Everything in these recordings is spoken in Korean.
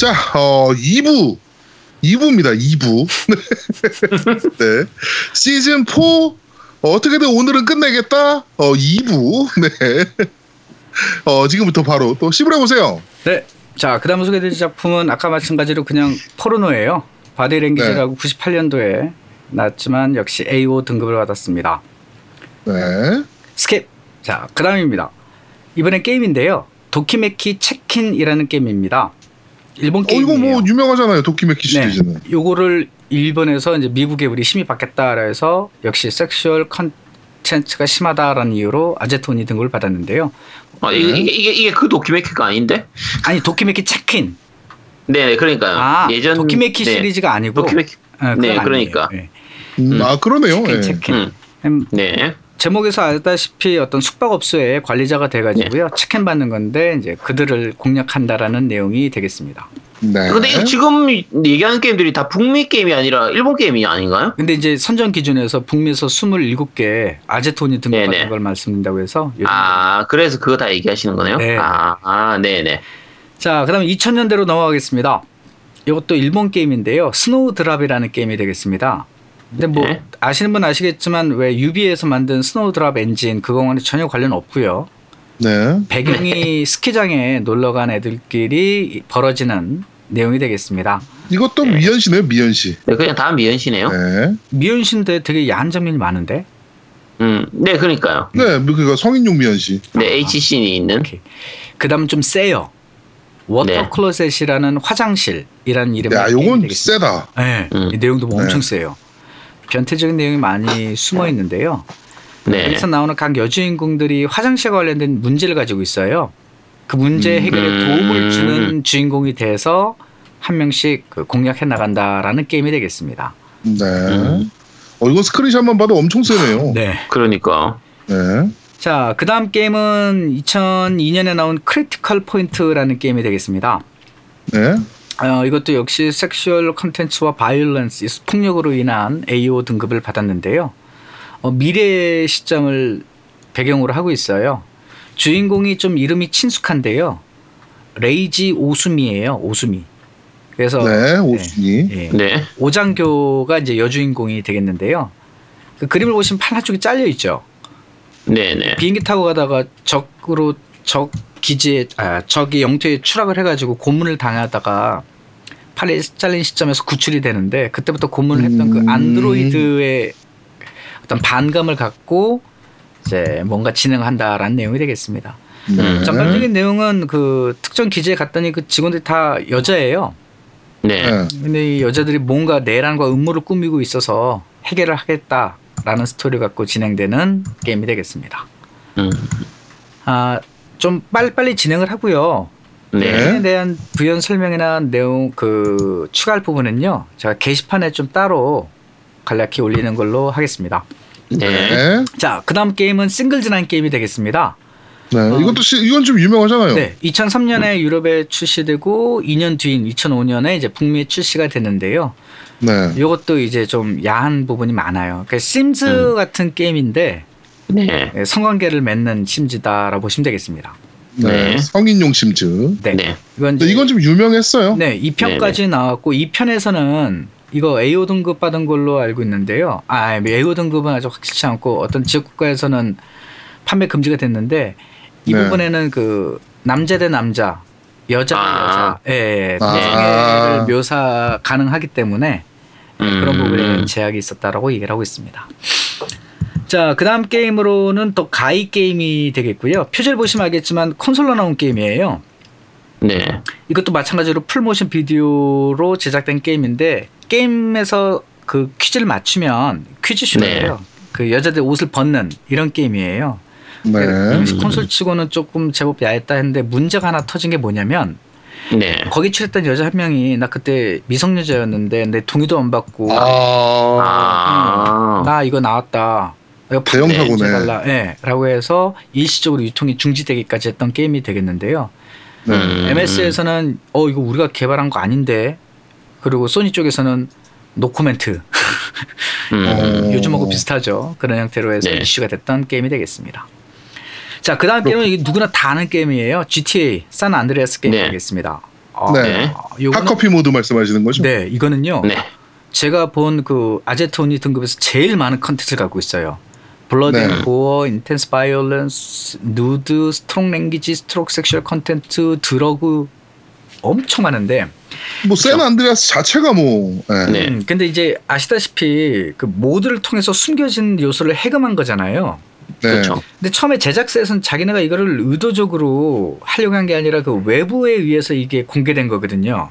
자, 어, 2부. 2부입니다. 2부. 네. 시즌 4 어, 어떻게든 오늘은 끝내겠다. 어, 2부. 네. 어, 지금부터 바로 또 씹으려 보세요. 네. 자, 그 다음 소개드릴 작품은 아까 마찬가지로 그냥 포르노예요. Body Language라고 네. 98년도에 나왔지만 역시 AO 등급을 받았습니다. 네. skip. 자, 그 다음입니다. 이번엔 게임인데요. 도키메키 Check-in이라는 게임입니다. 일본 게임. 어, 이거 뭐 유명하잖아요. 도키메키 네. 시리즈는. 네. 요거를 일본에서 이제 미국에 우리 심의 받겠다 그래서 역시 sexual contents가 심하다라는 이유로 아제톤이 등급을 받았는데요. 아, 이게, 이게, 이게 그 도키메키가 아닌데? 아니, 도키메키 Check-in. 네네, 그러니까요. 아, 예전 도키메키 네. 시리즈가 아니고. 도키메키. 아, 네, 그러니까. 네. 음, 아, 그러네요. Check-in, Check-in. 음. 음. 네. 제목에서 알다시피 어떤 숙박업소의 관리자가 돼가지고요 네. 체크인 받는 건데 이제 그들을 공략한다라는 내용이 되겠습니다. 네. 근데 지금 얘기하는 게임들이 다 북미 게임이 아니라 일본 게임이 아닌가요? 근데 이제 선정 기준에서 북미에서 27개 아제톤이 등록받은 네네. 걸 말씀드린다고 해서 아 그래서 그거 다 얘기하시는 거네요? 네. 아, 아 네네. 자 그다음 2000년대로 넘어가겠습니다. 이것도 일본 게임인데요. Snow Drop이라는 게임이 되겠습니다. 근데 뭐 네. 아시는 분 아시겠지만 왜 유비에서 만든 Snowdrop 엔진 그거와는 전혀 관련 없고요. 네. 배경이 스키장에 놀러 간 애들끼리 벌어지는 내용이 되겠습니다. 이것도 네. 미연시네요, 미연시. 네, 그냥 다 미연시네요. 네. 미연시인데 되게 야한 장면이 많은데. 음, 네, 그러니까요. 네, 그니까 성인용 미연시. 네, 아, HC는 있는. 그다음 좀 세요. Water 네. Closet이라는 화장실이라는 이름의 야, 요건 세다. 네, 음. 이 내용도 뭐 엄청 세요. 변태적인 내용이 많이 숨어 있는데요. 네. 여기서 나오는 각 여주인공들이 화장실 관련된 문제를 가지고 있어요. 그 문제 음. 해결에 음. 도움을 주는 주인공이 돼서 한 명씩 그 공략해 나간다라는 게임이 되겠습니다. 네. 음. 어, 이거 스크린샷만 봐도 엄청 세네요. 네. 그러니까. 네. 자, 그 다음 게임은 2002년에 나온 Critical Point라는 게임이 되겠습니다. 네. 어, 이것도 역시 sexual contents와 violence, 폭력으로 인한 AO 등급을 받았는데요. 어, 미래 시점을 배경으로 하고 있어요. 주인공이 좀 이름이 친숙한데요. 레이지 오수미예요. 오수미. 그래서 네, 오수미. 네, 네. 오장교가 이제 여주인공이 되겠는데요. 그 그림을 보시면 팔 한쪽이 잘려 있죠. 네, 네. 비행기 타고 가다가 적으로 적 기지에 아, 적이 영토에 추락을 해가지고 고문을 당하다가 팔이 잘린 시점에서 구출이 되는데 그때부터 고문을 했던 그 음. 그 안드로이드의 어떤 반감을 갖고 이제 뭔가 진행한다라는 내용이 되겠습니다. 네. 전반적인 내용은 그 특정 기지에 갔더니 그 직원들이 다 여자예요. 네. 네. 근데 이 여자들이 뭔가 내란과 음모를 꾸미고 있어서 해결을 하겠다라는 스토리 갖고 진행되는 게임이 되겠습니다. 음. 아, 좀 빨리빨리 진행을 하고요. 네. 에 대한 부연 설명이나 내용 그 추가할 부분은요. 제가 게시판에 좀 따로 간략히 올리는 걸로 하겠습니다. 네. 자, 그다음 게임은 싱글즈라는 게임이 되겠습니다. 네, 어, 이것도 시, 이건 좀 유명하잖아요. 네, 2003년에 음. 유럽에 출시되고 2년 뒤인 2005년에 이제 북미에 출시가 됐는데요. 네. 이것도 이제 좀 야한 부분이 많아요. 그러니까 심즈 음. 같은 게임인데 네. 네. 성관계를 맺는 심즈다라고 보시면 되겠습니다. 네. 네. 성인 용 심즈. 네. 네. 이건, 이제, 이건 좀 유명했어요. 네, 2편까지 나왔고 2편에서는 이거 AO 등급 받은 걸로 알고 있는데요. 아, AO 등급은 아주 확실치 않고 어떤 지역 국가에서는 판매 금지가 됐는데 이 네. 부분에는 그 남자 대 남자, 여자 대 아. 여자, 예, 아. 를 묘사 가능하기 때문에 음. 그런 부분에 제약이 있었다라고 얘기를 하고 있습니다. 자, 그 다음 게임으로는 또 가이 게임이 되겠고요. 표절 보시면 알겠지만 콘솔로 나온 게임이에요. 네. 이것도 마찬가지로 풀모션 비디오로 제작된 게임인데 게임에서 그 퀴즈를 맞추면 퀴즈쇼예요. 네. 그 여자들 옷을 벗는 이런 게임이에요. 네. 당시 콘솔 치고는 조금 제법 야했다 했는데 문제가 하나 터진 게 뭐냐면 네. 거기 출했던 여자 한 명이 나 그때 미성년자였는데 내 동의도 안 받고 아~ 응, 나 이거 나왔다 대형 사고네. 달라. 예. 라고 해서 일시적으로 유통이 중지되기까지 했던 게임이 되겠는데요. 네. MS에서는 어 이거 우리가 개발한 거 아닌데 그리고 소니 쪽에서는 노코멘트. 음. 요즘하고 비슷하죠. 그런 형태로 해서 네. 이슈가 됐던 게임이 되겠습니다. 자, 그 다음 게임은 누구나 다 아는 게임이에요. GTA, San Andreas 게임 네. 되겠습니다. 아, 네. 요거는- Hot Coffee mod 말씀하시는 거죠? 네, 이거는요. 네. 제가 본 그 아제토니 등급에서 제일 많은 컨텐츠를 갖고 있어요. blood 네. and gore, intense violence, 누드, strong language, strong sexual contents, drug 엄청 많은데 뭐 San Andreas 자체가 뭐 예. 네. 음, 근데 이제 아시다시피 그 모드를 통해서 숨겨진 요소를 해금한 거잖아요. 네. 그렇죠. 근데 처음에 제작사에서는 자기네가 이거를 의도적으로 하려고 한 게 아니라 그 외부에 의해서 이게 공개된 거거든요.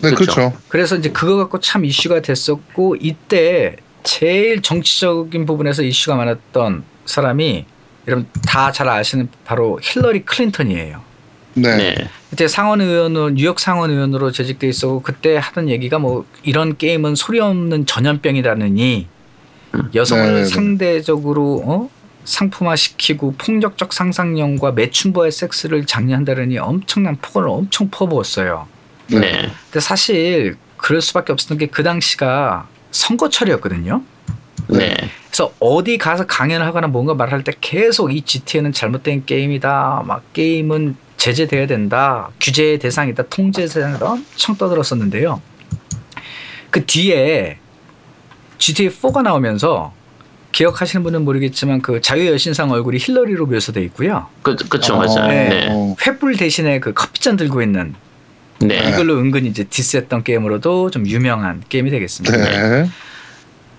네, 그렇죠. 그렇죠. 그래서 이제 그거 갖고 참 이슈가 됐었고 이때 제일 정치적인 부분에서 이슈가 많았던 사람이 여러분 다 잘 아시는 바로 힐러리 클린턴이에요. 네. 네. 그때 상원 의원으로 뉴욕 상원 의원으로 재직돼 있었고 그때 하던 얘기가 뭐 이런 게임은 소리 없는 전염병이라느니 여성을 네, 네. 상대적으로 어? 상품화 시키고 폭력적 상상력과 매춘부의 섹스를 장려한다느니 엄청난 폭언을 엄청 퍼부었어요. 네. 네. 근데 사실 그럴 수밖에 없었던 게 그 당시가 선거철이었거든요. 네. 그래서 어디 가서 강연을 하거나 뭔가 말할 때 계속 이 GTA는 잘못된 게임이다. 막 게임은 제재돼야 된다. 규제의 대상이다. 통제 대상이다. 엄청 떠들었었는데요. 그 뒤에 GTA 4가 나오면서 기억하시는 분은 모르겠지만 그 자유 여신상 얼굴이 힐러리로 묘사돼 있고요. 그, 그쵸, 어, 맞아요. 네. 네. 어, 횃불 대신에 그 커피잔 들고 있는 네. 이걸로 은근히 이제 디스했던 게임으로도 좀 유명한 게임이 되겠습니다. 네.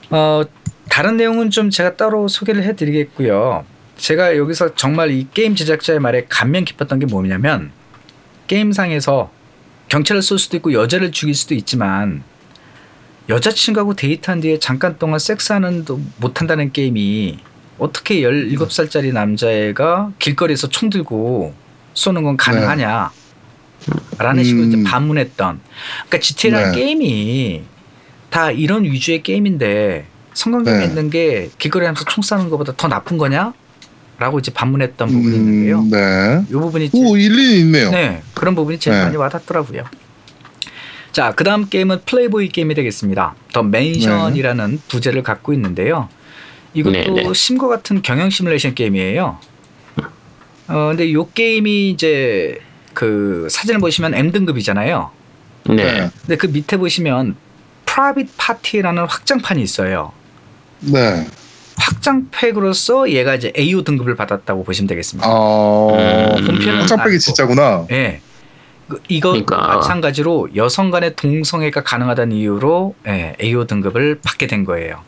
어, 다른 내용은 좀 제가 따로 소개를 해드리겠고요. 제가 여기서 정말 이 게임 제작자의 말에 감명 깊었던 게 뭐냐면 게임상에서 경찰을 쏠 수도 있고 여자를 죽일 수도 있지만 여자친구하고 데이트한 뒤에 잠깐 동안 섹스하는 도 못한다는 게임이 어떻게 17살짜리 남자애가 길거리에서 총 들고 쏘는 건 가능하냐 라는 식으로 이제 음. 반문했던 그러니까 GTA라는 네. 게임이 다 이런 위주의 게임인데 성광경에 네. 있는 게 길거리 하면서 총 쏘는 것보다 더 나쁜 거냐? 라고 이제 반문했던 부분이 있는데요. 음, 네. 이 부분이 오, 일리 있네요. 네, 그런 부분이 제일 네. 많이 와닿더라고요. 자, 그 다음 게임은 Playboy 게임이 되겠습니다. The Mansion이라는 부제를 갖고 있는데요. 이것도 네, 네. 심과 같은 경영 시뮬레이션 게임이에요. 어, 근데 이 게임이 이제 그 사진을 보시면 M 등급이잖아요. 네. 근데 그 밑에 보시면 Private Party라는 확장판이 있어요. 네. 확장팩으로서 얘가 이제 AO 등급을 받았다고 보시면 되겠습니다. 어, 음, 확장팩이 아니고. 진짜구나. 예. 그- 이거 그러니까. 마찬가지로 여성 간의 동성애가 가능하다는 이유로 예, AO 등급을 받게 된 거예요.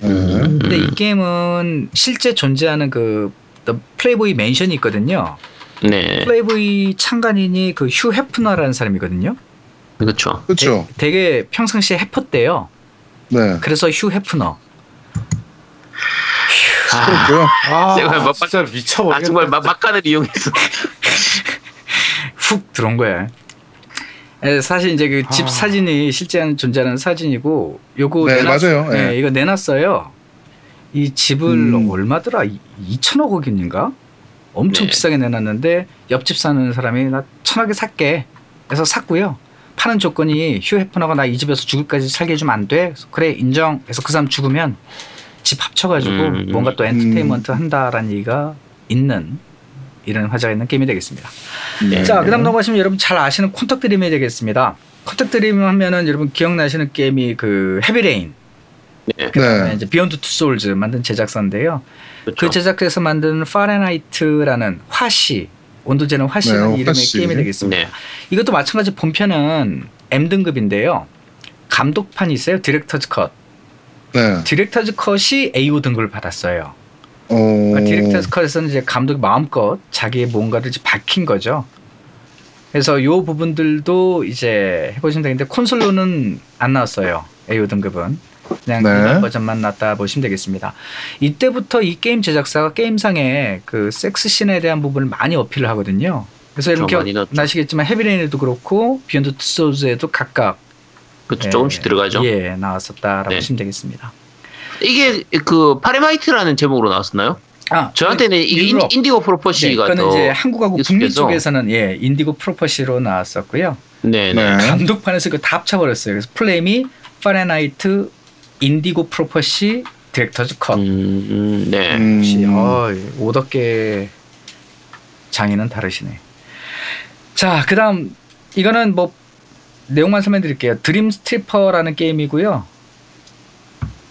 네. 근데 음. 이 게임은 실제 존재하는 그 The 플레이보이 맨션이 있거든요. 네. 플레이보이 창간인이 그 휴 헤프너라는 사람이거든요. 그렇죠. 그렇죠. 되, 게 평상시에 해퍼대요. 네. 그래서 휴 헤프너. 그렇고요. 아, 제가 막- 진짜 미쳐버리겠다. 아, 정말 막, 막간을 이용해서. 훅 들어온 거예요. 예, 사실 이제 그집 아. 사진이 실제 존재하는 사진이고 요거 네, 내놨, 맞아요. 예, 예. 이거 내놨어요. 이 집을 음. 얼마더라? 2천억 원인가? 엄청 네. 비싸게 내놨는데 옆집 사는 사람이 나 천억에 살게. 그래서 샀고요. 파는 조건이 휴 헤프너가 나 이 집에서 죽을 때까지 살게 해주면 안 돼. 그래 인정. 그래서 그 사람 죽으면 집 합쳐가지고 음. 뭔가 또 엔터테인먼트 한다라는 얘기가 있는 이런 화제가 있는 게임이 되겠습니다. 네. 자, 그다음 넘어가시면 여러분 잘 아시는 Quantic Dream이 되겠습니다. Quantic Dream 하면은 여러분 기억나시는 게임이 그 Heavy Rain, 네. 그다음에 네. 이제 Beyond Two Souls 만든 제작사인데요. 그 그렇죠. 제작사에서 만든 Fahrenheit라는 화씨 온도 재는 화씨라는 네, 이름의 화씨. 게임이 되겠습니다. 네. 이것도 마찬가지 본편은 M 등급인데요. 감독판이 있어요. Director's cut. 네. Director's cut이 AO 등급을 받았어요. 어, 그러니까 director's cut에서는 이제 감독이 마음껏 자기의 뭔가를 이제 밝힌 거죠. 그래서 요 부분들도 이제 해보시면 되는데 콘솔로는 안 나왔어요. AO 등급은 그냥 네. 일반 버전만 났다 보시면 되겠습니다. 이때부터 이 게임 제작사가 게임상에 그 섹스 씬에 대한 부분을 많이 어필을 하거든요. 그래서 좀 이렇게. 나시겠지만 Heavy Rain에도 그렇고 Beyond Two Souls에도 각각 그렇죠. 예, 조금씩 들어가죠. 예 나왔었다라고 네. 보시면 되겠습니다. 이게 그 Fahrenheit라는 제목으로 나왔었나요? 아 저한테는 이게 인, 유럽. 인디고 네, Prophecy가 그거는 더 이제 한국하고 북미 익숙해서. 쪽에서는 예 Indigo Prophecy로 나왔었고요. 네, 네. 네. 감독판에서 이거 다 합쳐버렸어요. 그래서 플레임이 Fahrenheit Indigo Prophecy director's cut. 음, 음, 네. 음, 역시 어, 오덕계 장인은 다르시네. 자, 그다음 이거는 뭐 내용만 설명드릴게요. Dream Stripper라는 게임이고요.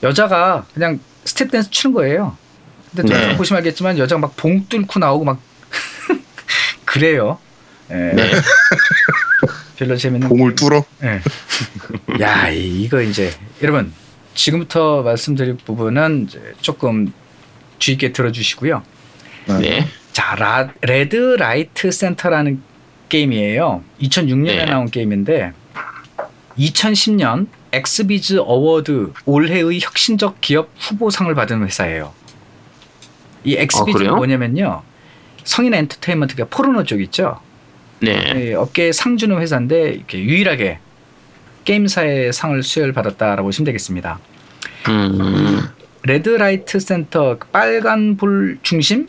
여자가 그냥 strip 댄스 추는 거예요. 근데 네. 네. 보시면 알겠지만 여자가 막 봉 뚫고 나오고 막 그래요. 예. 네. 별로 재밌는. 봉을 뚫어. 예. 야 이- 이거 이제 여러분 지금부터 말씀드릴 부분은 이제 조금 주의 있게 들어주시고요. 네. 자, 라, Red Light Center라는 게임이에요. 2006년에 네. 나온 게임인데 2010년 XBIZ Award 올해의 혁신적 기업 후보상을 받은 회사예요. 이 XBIZ가 아? 뭐냐면요. 성인 엔터테인먼트가 포르노 쪽 있죠. 네. 예, 업계에 상 주는 회사인데 이렇게 유일하게 게임사의 상을 수여받았다라고 보시면 되겠습니다. 음. Red Light Center 그 빨간 불 중심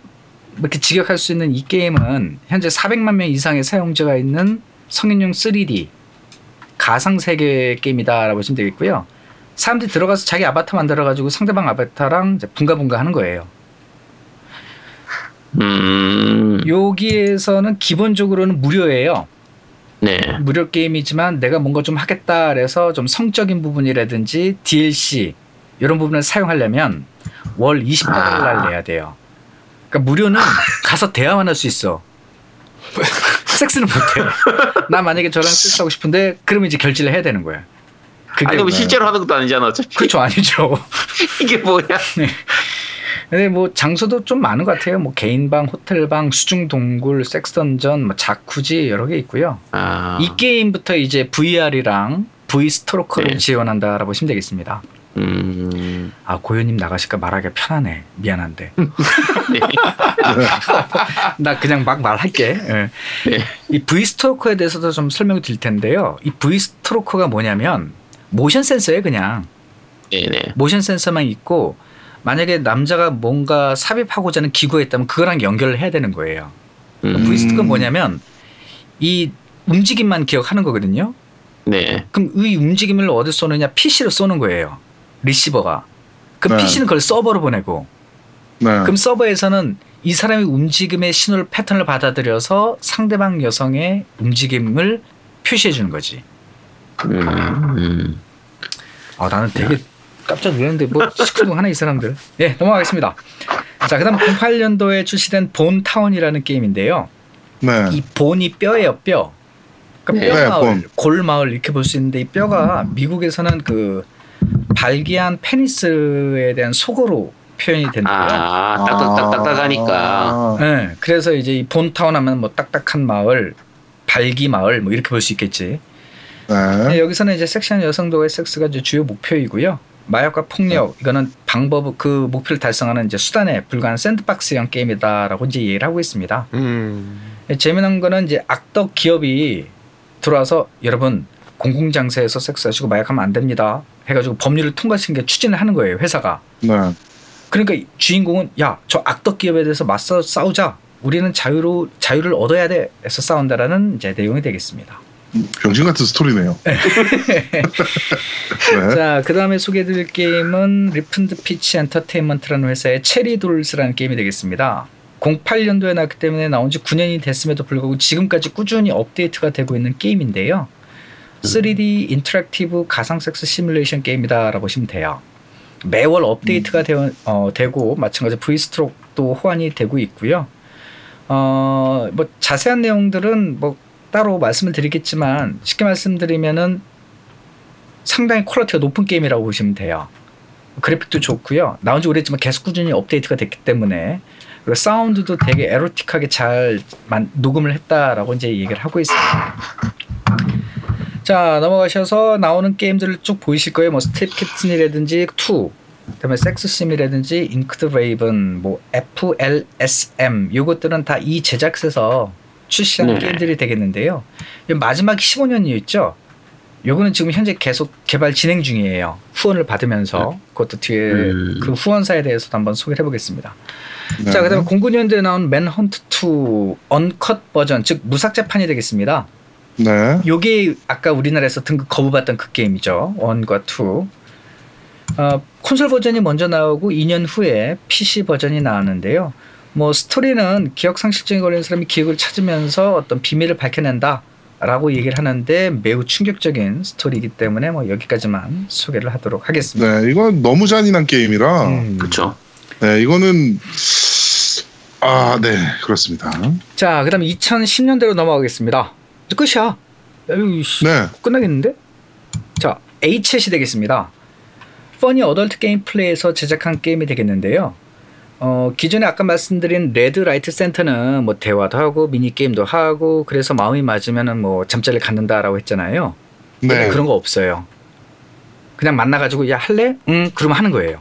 뭐 이렇게 직역할 수 있는 이 게임은 현재 400만 명 이상의 사용자가 있는 성인용 3D 가상 세계 게임이다라고 보시면 되겠고요. 사람들이 들어가서 자기 아바타 만들어 가지고 상대방 아바타랑 분가분가 하는 거예요. 음. 여기에서는 기본적으로는 무료예요. 네. 무료 게임이지만 내가 뭔가 좀 하겠다 그래서 좀 성적인 부분이라든지 DLC 이런 부분을 사용하려면 월 20달러를 아. 내야 돼요. 그러니까 무료는 가서 대화만 할 수 있어. 섹스는 못해. 나 만약에 저랑 섹스하고 싶은데 그러면 이제 결제를 해야 되는 거야. 그게 아니 뭐 실제로 하는 것도 아니잖아 어차피. 그렇죠 아니죠. 이게 뭐야? 근데 뭐 장소도 좀 많은 것 같아요. 뭐 개인방, 호텔방, 수중 동굴, 섹스 던전, 뭐 자쿠지 여러 개 있고요. 아. 이 게임부터 이제 VR이랑 V 스토커를 네. 지원한다라고 보시면 되겠습니다. 음. 아 고현님 나가실까 말하기 편하네. 미안한데. 네. 나 그냥 막 말할게. 예. 네. 이 V 스토커에 대해서도 좀 설명을 드릴 텐데요. 이 V 스토커가 뭐냐면 모션 센서예요, 그냥. 네네. 모션 센서만 있고 만약에 남자가 뭔가 삽입하고자 하는 기구가 있다면 그거랑 연결을 해야 되는 거예요. 음. V 스토커는 뭐냐면 이 움직임만 기억하는 거거든요. 네. 그럼 이 움직임을 어디 쏘느냐? PC로 쏘는 거예요. 리시버가. 그럼 네. PC는 그걸 서버로 보내고 네. 그럼 서버에서는 이 사람의 움직임의 신호를 패턴을 받아들여서 상대방 여성의 움직임을 표시해 주는 거지. 음. 아 나는 되게 깜짝 놀랐는데 뭐 시큰둥하네 이 사람들. 예 넘어가겠습니다. 자 그다음 08년도에 출시된 본 타운이라는 게임인데요. 네. 이 본이 뼈예요 뼈. 그러니까 네, 뼈 마을, 본. 골 마을 이렇게 볼 수 있는데 이 뼈가 미국에서는 그 발기한 페니스에 대한 속어로 표현이 된대요. 아, 딱딱딱딱하니까. 아. 네, 그래서 이제 이 본타운 하면 뭐 딱딱한 마을, 발기 마을 뭐 이렇게 볼 수 있겠지. 네. 네, 여기서는 이제 섹시한 여성도의 섹스가 이제 주요 목표이고요. 마약과 폭력 이거는 방법 그 목표를 달성하는 이제 수단에 불과한 샌드박스형 게임이다라고 이제 얘기를 하고 있습니다. 음. 예, 재미난 거는 이제 악덕 기업이 들어와서 여러분 공공장소에서 섹스하시고 마약하면 안 됩니다. 해가지고 법률을 통과시킨 게 추진을 하는 거예요 회사가. 네. 그러니까 이 주인공은 야 저 악덕 기업에 대해서 맞서 싸우자. 우리는 자유로 자유를 얻어야 돼. 해서 싸운다라는 이제 내용이 되겠습니다. 병신 같은 스토리네요. 네. 자, 그 다음에 소개해드릴 게임은 Ripened Peach Entertainment라는 회사의 Cherry Dolls라는 게임이 되겠습니다. 08년도에 나왔기 때문에 나온 지 9년이 됐음에도 불구하고 지금까지 꾸준히 업데이트가 되고 있는 게임인데요. 3D interactive 가상 섹스 시뮬레이션 게임이다라고 보시면 돼요. 매월 업데이트가 되어, 어, 되고 마찬가지로 VStroke도 호환이 되고 있고요. 어, 뭐 자세한 내용들은 뭐 따로 말씀을 드리겠지만 쉽게 말씀드리면은 상당히 퀄리티가 높은 게임이라고 보시면 돼요. 그래픽도 좋고요. 나온 지 오래지만 계속 꾸준히 업데이트가 됐기 때문에 그리고 사운드도 되게 에로틱하게 잘 만- 녹음을 했다라고 이제 얘기를 하고 있습니다. 자 넘어가셔서 나오는 게임들을 쭉 보이실 거예요. 뭐 Strip Kitten이라든지 2, 그다음에 섹스심이라든지 Inked Raven, 뭐 FLSM 요것들은 다 이 제작사에서 출시한 네. 게임들이 되겠는데요. 이 마지막 15년이 있죠. 요거는 지금 현재 계속 개발 진행 중이에요. 후원을 받으면서 그것도 뒤에 음. 그 후원사에 대해서도 한번 소개를 해보겠습니다. 네. 자, 그다음에 09년도에 나온 맨헌트 2 언컷 버전, 즉 무삭 재판이 되겠습니다. 네. 요게 아까 우리나라에서 등급 거부받던 그 게임이죠. 1과 2. 어, 콘솔 버전이 먼저 나오고 2년 후에 PC 버전이 나왔는데요. 뭐 스토리는 기억 상실증에 걸린 사람이 기억을 찾으면서 어떤 비밀을 밝혀낸다. 라고 얘기를 하는데 매우 충격적인 스토리이기 때문에 뭐 여기까지만 소개를 하도록 하겠습니다. 네, 이건 너무 잔인한 게임이라 음. 그쵸. 네, 이거는 아, 네, 그렇습니다. 자, 그다음 2010년대로 넘어가겠습니다. 끝이야. 에이, 씨, 네, 끝나겠는데? 자, H챗이 되겠습니다. Funny Adult Game Play에서 제작한 게임이 되겠는데요. 어, 기존에 아까 말씀드린 Red Light Center는 뭐 대화도 하고 미니 게임도 하고 그래서 마음이 맞으면은 뭐 잠자리를 갖는다라고 했잖아요. 네, 그런 거 없어요. 그냥 만나가지고 야 할래? 응, 그러면 하는 거예요.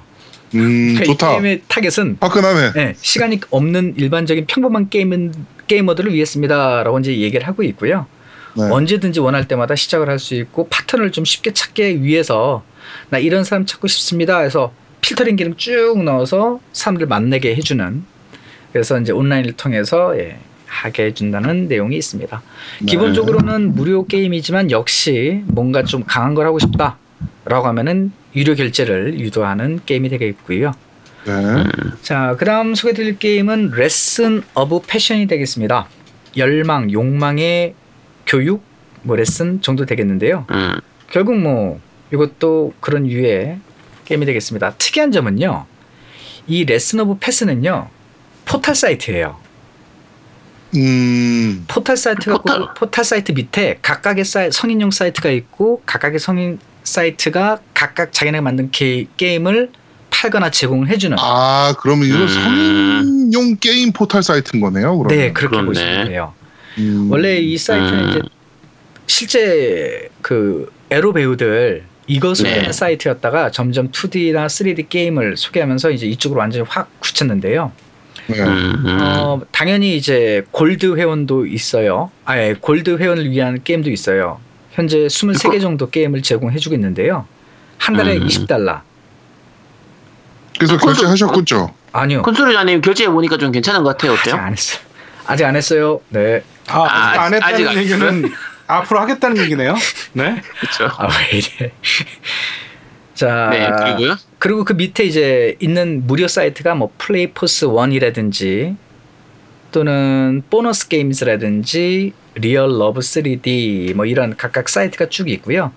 음, 그러니까 이 좋다. 게임의 타겟은 화끈하네. 네, 시간이 없는 일반적인 평범한 게임은 게이머들을 위했습니다라고 이제 얘기를 하고 있고요. 네. 언제든지 원할 때마다 시작을 할 수 있고 파트너를 좀 쉽게 찾기 위해서 나 이런 사람 찾고 싶습니다 해서 필터링 기능 쭉 넣어서 사람들 만나게 해주는 그래서 이제 온라인을 통해서 예, 하게 해준다는 내용이 있습니다. 네. 기본적으로는 무료 게임이지만 역시 뭔가 좀 강한 걸 하고 싶다라고 하면은 유료 결제를 유도하는 게임이 되겠고요. 네. 자, 그다음 소개드릴 게임은 Lesson of Passion이 되겠습니다. 열망, 욕망의 교육, 뭐 레슨 정도 되겠는데요. 음. 결국 뭐 이것도 그런 유의 게임이 되겠습니다. 특이한 점은요. 이 Lesson of Passion은요. 포탈 사이트예요. 음, 포탈 사이트가 포탈. 포탈, 포탈 사이트 밑에 각각의 사이, 성인용 사이트가 있고 각각의 성인 사이트가 각각 자기네가 만든 게, 게임을 팔거나 제공을 해주는 아, 그러면 이거 음. 성인용 게임 포털 사이트인 거네요. 그러면. 네 그렇게 그렇네. 보시면 돼요. 음. 원래 이 사이트는 음. 이제 실제 그 에로 배우들 이거 소개하는 네. 사이트였다가 점점 2D나 3D 게임을 소개하면서 이제 이쪽으로 완전히 확 굳혔는데요. 네. 음. 음. 어, 당연히 이제 골드 회원도 있어요. 아예 골드 회원을 위한 게임도 있어요. 현재 23개 정도 게임을 제공해주고 있는데요. 한 달에 음. 20달러. 그래서 아, 결제하셨군요. 아니요. 콘솔이자님 결제해 보니까 좀 괜찮은 것 같아요. 아직 어때요? 안 했어요. 아직 안 했어요. 네. 아, 아직 안 했다는 아직 안 얘기는 앞으로 하겠다는 얘기네요. 네. 그렇죠. 아, 왜 이래. 자. 네 그리고요. 그리고 그 밑에 이제 있는 무료 사이트가 뭐 PlayForce One이라든지 또는 Bonus Games라든지 Real Love 3D 뭐 이런 각각 사이트가 쭉 있고요.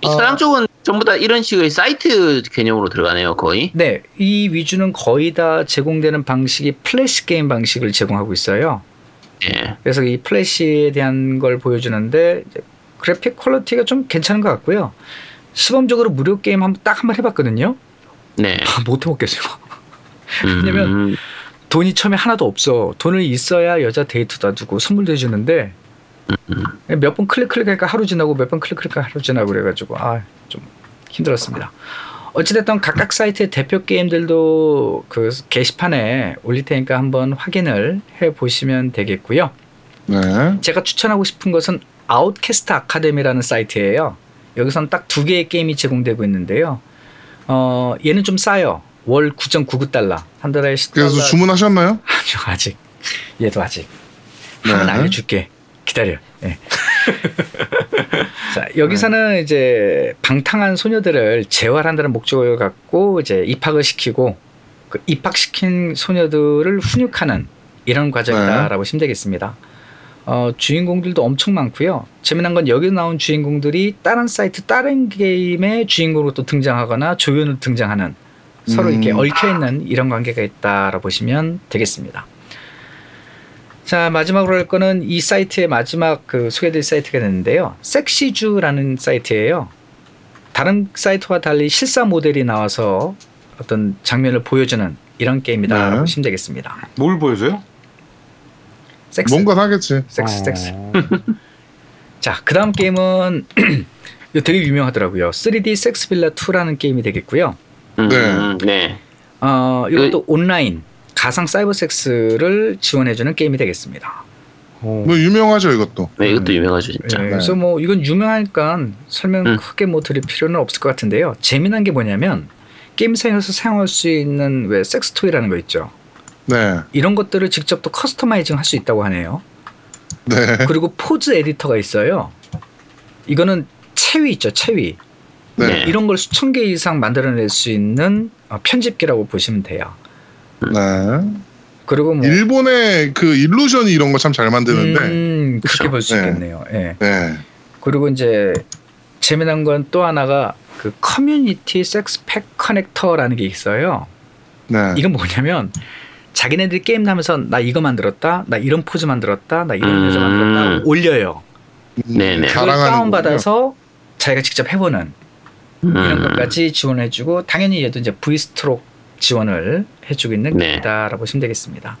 이 어, 서양 쪽은 전부 다 이런 식의 사이트 개념으로 들어가네요 거의. 네, 이 위주는 거의 다 제공되는 방식이 플래시 게임 방식을 제공하고 있어요. 예. 그래서 이 플래시에 대한 걸 보여주는데 그래픽 quality가 좀 괜찮은 것 같고요. 시범적으로 무료 게임 한번 딱 한 번 해봤거든요. 네. 아, 못 해먹겠어요. 음. 왜냐면 돈이 처음에 하나도 없어. 돈을 있어야 여자 데이트도 놔두고 선물도 해주는데 몇번 클릭 클릭하니까 하루 지나고 몇 번 클릭 클릭하니까 하루 지나고 그래가지고 아 좀 힘들었습니다. 어찌됐든 각각 사이트의 대표 게임들도 그 게시판에 올릴 테니까 한번 확인을 해 보시면 되겠고요. 네. 제가 추천하고 싶은 것은 아웃캐스트 아카데미라는 사이트예요. 여기서는 딱 두 개의 게임이 제공되고 있는데요. 어, 얘는 좀 싸요. 월 9.99달러. 한 달에 10달러. 그래서 주문하셨나요? 아니요, 아직. 얘도 아직. 네. 한번 알려줄게. 기다려. 예. 자, 여기서는 이제 방탕한 소녀들을 재활한다는 목적을 갖고 이제 입학을 시키고 그 입학시킨 소녀들을 훈육하는 이런 과정이다라고 보시면 되겠습니다. 어, 주인공들도 엄청 많고요. 재미난 건 여기 나온 주인공들이 다른 사이트 다른 게임의 주인공으로 또 등장하거나 조연으로 등장하는 서로 이렇게 음. 얽혀 있는 이런 관계가 있다라고 보시면 되겠습니다. 자 마지막으로 할 거는 이 사이트의 마지막 그 소개될 사이트가 되는데요. 섹시주라는 사이트예요. 다른 사이트와 달리 실사 모델이 나와서 어떤 장면을 보여주는 이런 게임이다라고 네. 보시면 되겠습니다. 뭘 보여줘요? 섹스, 뭔가 사겠지. 섹스, 어. 섹스. 자, 그 다음 게임은 이거 되게 유명하더라고요. 3D 섹스 빌라 2라는 게임이 되겠고요. 음, 네. 네. 어, 이것도 온라인 가상 사이버 섹스를 지원해주는 게임이 되겠습니다. 어. 뭐 유명하죠 이것도. 네, 이것도 유명하죠 진짜. 예, 그래서 뭐 이건 유명하니까 설명 음. 크게 뭐 드릴 필요는 없을 것 같은데요. 재미난 게 뭐냐면 게임상에서 사용할 수 있는 왜 섹스 토이라는 거 있죠. 네. 이런 것들을 직접 또 customizing 할 수 있다고 하네요. 네. 그리고 pose editor가 있어요. 이거는 체위 있죠, 체위. 네. 네. 이런 걸 수천 개 이상 만들어낼 수 있는 어, 편집기라고 보시면 돼요. 네. 그리고 뭐 일본의 그 Illusion이 이런 거 참 잘 만드는데. 음, 그렇게 그쵸. 볼수 네. 있겠네요. 예. 네. 그리고 이제 재미난 건 또 하나가 그 커뮤니티 섹스 팩 커넥터라는 게 있어요. 네. 이건 뭐냐면 자기네들이 게임 하면서 나 이거 만들었다, 나 이런 포즈 만들었다, 나 이런 음. 여자 만들었다 올려요. 네네. 그걸 자랑하는 다운 받아서 자기가 직접 해보는 이런 음. 것까지 지원해주고 당연히 얘도 이제 VStroker 지원을 해주고 있는 네. 게임이다라고 보시면 되겠습니다.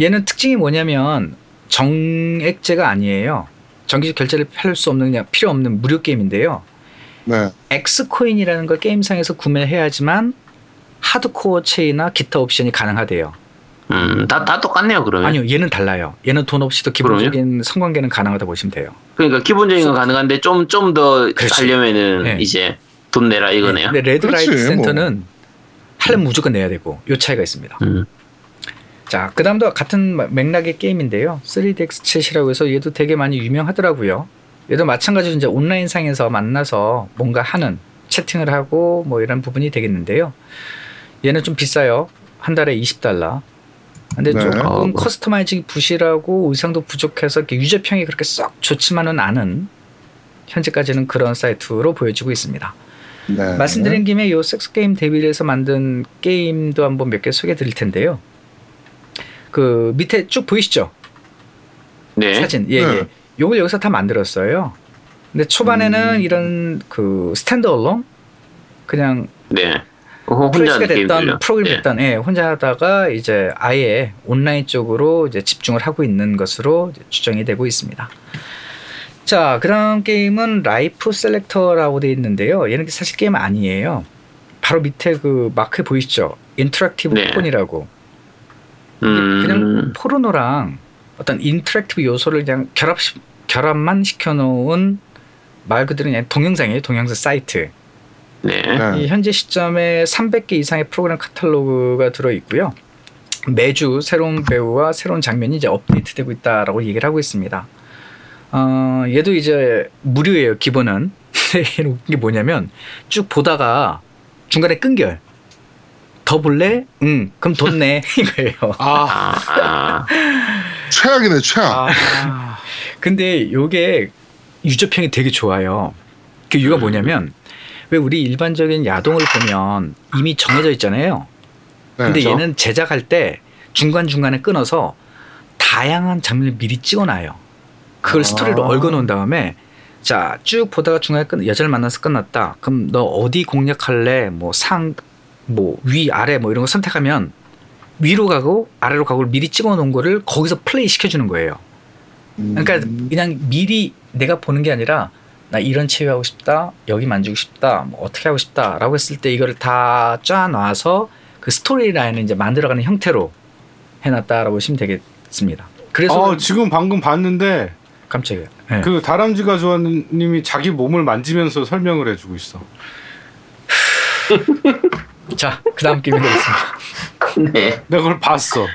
얘는 특징이 뭐냐면 정액제가 아니에요. 정기적 결제를 할 수 없는 그냥 필요 없는 무료 게임인데요. 네. X coin이라는 걸 게임상에서 구매를 해야지만 하드코어 체이나 기타 옵션이 가능하대요. 음, 다, 다 똑같네요, 그러면. 아니요, 얘는 달라요. 얘는 돈 없이도 기본적인 성관계는 가능하다 보시면 돼요. 그러니까 기본적인 건 가능한데 좀, 좀더 그렇지. 하려면은 네. 이제 돈 내라 이거네요. 근데 Red Light 그렇지, 뭐. Center는 하려면 무조건 내야 되고 요 차이가 있습니다. 음. 자, 그 다음도 같은 맥락의 게임인데요. 3DX Chat이라고 해서 얘도 되게 많이 유명하더라고요. 얘도 마찬가지로 이제 온라인상에서 만나서 뭔가 하는 채팅을 하고 뭐 이런 부분이 되겠는데요. 얘는 좀 비싸요. 한 달에 20달러. 근데 네. 조금 어. customizing이 부실하고 의상도 부족해서 user평이 그렇게 썩 좋지만은 않은 현재까지는 그런 사이트로 보여지고 있습니다. 네. 말씀드린 김에 요 섹스 게임 데뷔해서 만든 게임도 한번 몇 개 소개해 드릴 텐데요. 그 밑에 쭉 보이시죠? 네. 사진. 예, 네. 예. 요걸 여기서 다 만들었어요. 근데 초반에는 음. 이런 그 stand alone 그냥 네. 어, 혼자 플래시가 하는 됐던 게임들요. 프로그램 네. 됐던 예, 혼자 하다가 이제 아예 온라인 쪽으로 이제 집중을 하고 있는 것으로 추정이 되고 있습니다. 자, 그 다음 게임은 Life Selector라고 되어 있는데요. 얘는 사실 게임 아니에요. 바로 밑에 그 마크 보이시죠? interactive 네. porn이라고. 음, 그냥 포르노랑 어떤 interactive 요소를 그냥 결합 결합만 시켜놓은 말 그대로 그냥 동영상이에요. 동영상 사이트. 네. 네. 이 현재 시점에 300개 이상의 프로그램 카탈로그가 들어 있고요. 매주 새로운 배우와 새로운 장면이 이제 업데이트되고 있다라고 얘기를 하고 있습니다. 어, 얘도 이제 무료예요, 기본은. 얘는 웃긴 게 뭐냐면 쭉 보다가 중간에 끊겨요. 더 볼래? 응, 그럼 돈 내. 이거예요. 아. 최악이네, 최악. 아, 근데 요게 유저평이 되게 좋아요. 그 이유가 음. 뭐냐면 왜 우리 일반적인 야동을 보면 이미 정해져 있잖아요. 네. 근데 그렇죠. 얘는 제작할 때 중간중간에 끊어서 다양한 장면을 미리 찍어놔요. 그걸 아. 스토리로 얽어 놓은 다음에 자, 쭉 보다가 중간에 끝, 여자를 만나서 끝났다. 그럼 너 어디 공략할래? 뭐 상, 뭐 위, 아래 뭐 이런 거 선택하면 위로 가고 아래로 가고 미리 찍어 놓은 거를 거기서 플레이 시켜주는 거예요. 그러니까 음. 그냥 미리 내가 보는 게 아니라 나 이런 체위 하고 싶다 여기 만지고 싶다 뭐 어떻게 하고 싶다라고 했을 때 이거를 다 짜놔서 그 스토리 라인을 이제 만들어가는 형태로 해놨다라고 보시면 되겠습니다. 그래서 어, 지금 방금 봤는데 깜짝이야. 네. 그 다람쥐 가조아님이 자기 몸을 만지면서 설명을 해주고 있어. 자 그 다음 게임이 되겠습니다. 네. 내가 그걸 봤어.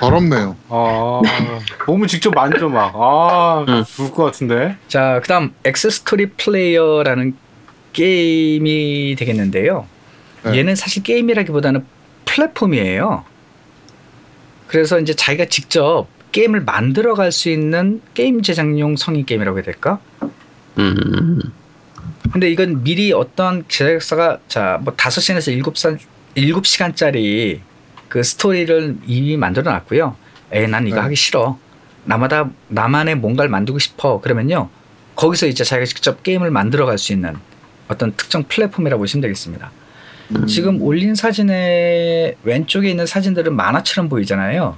더럽네요. 아, 몸을 직접 만져 막. 아, 응. 죽을 것 같은데. 자 그 다음 X Story Player라는 게임이 되겠는데요. 네. 얘는 사실 게임이라기보다는 플랫폼이에요. 그래서 이제 자기가 직접 게임을 만들어 갈 수 있는 게임 제작용 성인 게임이라고 해야 될까? 음, 근데 이건 미리 어떤 제작사가 자뭐 다섯 시간에서 일곱 산 일곱 시간짜리 그 스토리를 이미 만들어 놨고요. 에이 난 이거 네. 하기 싫어. 나마다 나만의 뭔가를 만들고 싶어. 그러면요. 거기서 이제 자기가 직접 게임을 만들어 갈 수 있는 어떤 특정 플랫폼이라고 보시면 되겠습니다. 음. 지금 올린 사진의 왼쪽에 있는 사진들은 만화처럼 보이잖아요.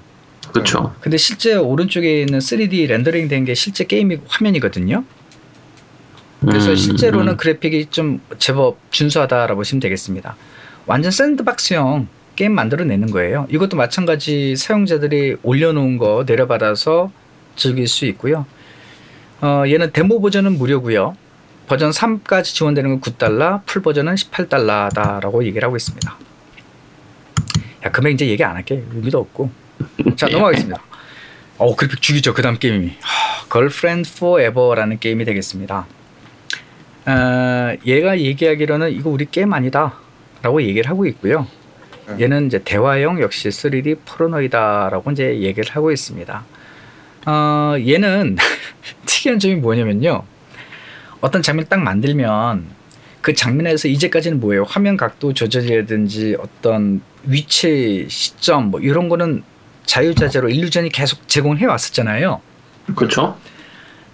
그렇죠. 근데 실제 오른쪽에 있는 3D 렌더링 된 게 실제 게임 화면이거든요. 그래서 음, 실제로는 음. 그래픽이 좀 제법 준수하다라고 보시면 되겠습니다. 완전 샌드박스형 게임 만들어내는 거예요. 이것도 마찬가지 사용자들이 올려놓은 거 내려받아서 즐길 수 있고요. 어, 얘는 데모 버전은 무료고요. 버전 3까지 지원되는 건 9달러, 풀 버전은 18달러다라고 얘기를 하고 있습니다. 야, 금액 이제 얘기 안 할게. 의미도 없고. 자, 넘어가겠습니다. 어, 그래픽 죽이죠. 그 다음 게임이. 하, Girlfriend Forever라는 게임이 되겠습니다. 아, 얘가 얘기하기로는 이거 우리 게임 아니다. 라고 얘기를 하고 있고요. 네. 얘는 이제 대화형 역시 3D 포르노이다라고 이제 얘기를 하고 있습니다. 어, 얘는 특이한 점이 뭐냐면요. 어떤 장면 딱 만들면 그 장면에서 이제까지는 뭐예요? 화면 각도 조절이라든지 어떤 위치, 시점 뭐 이런 거는 자유자재로 일루전이 계속 제공해 왔었잖아요. 그렇죠.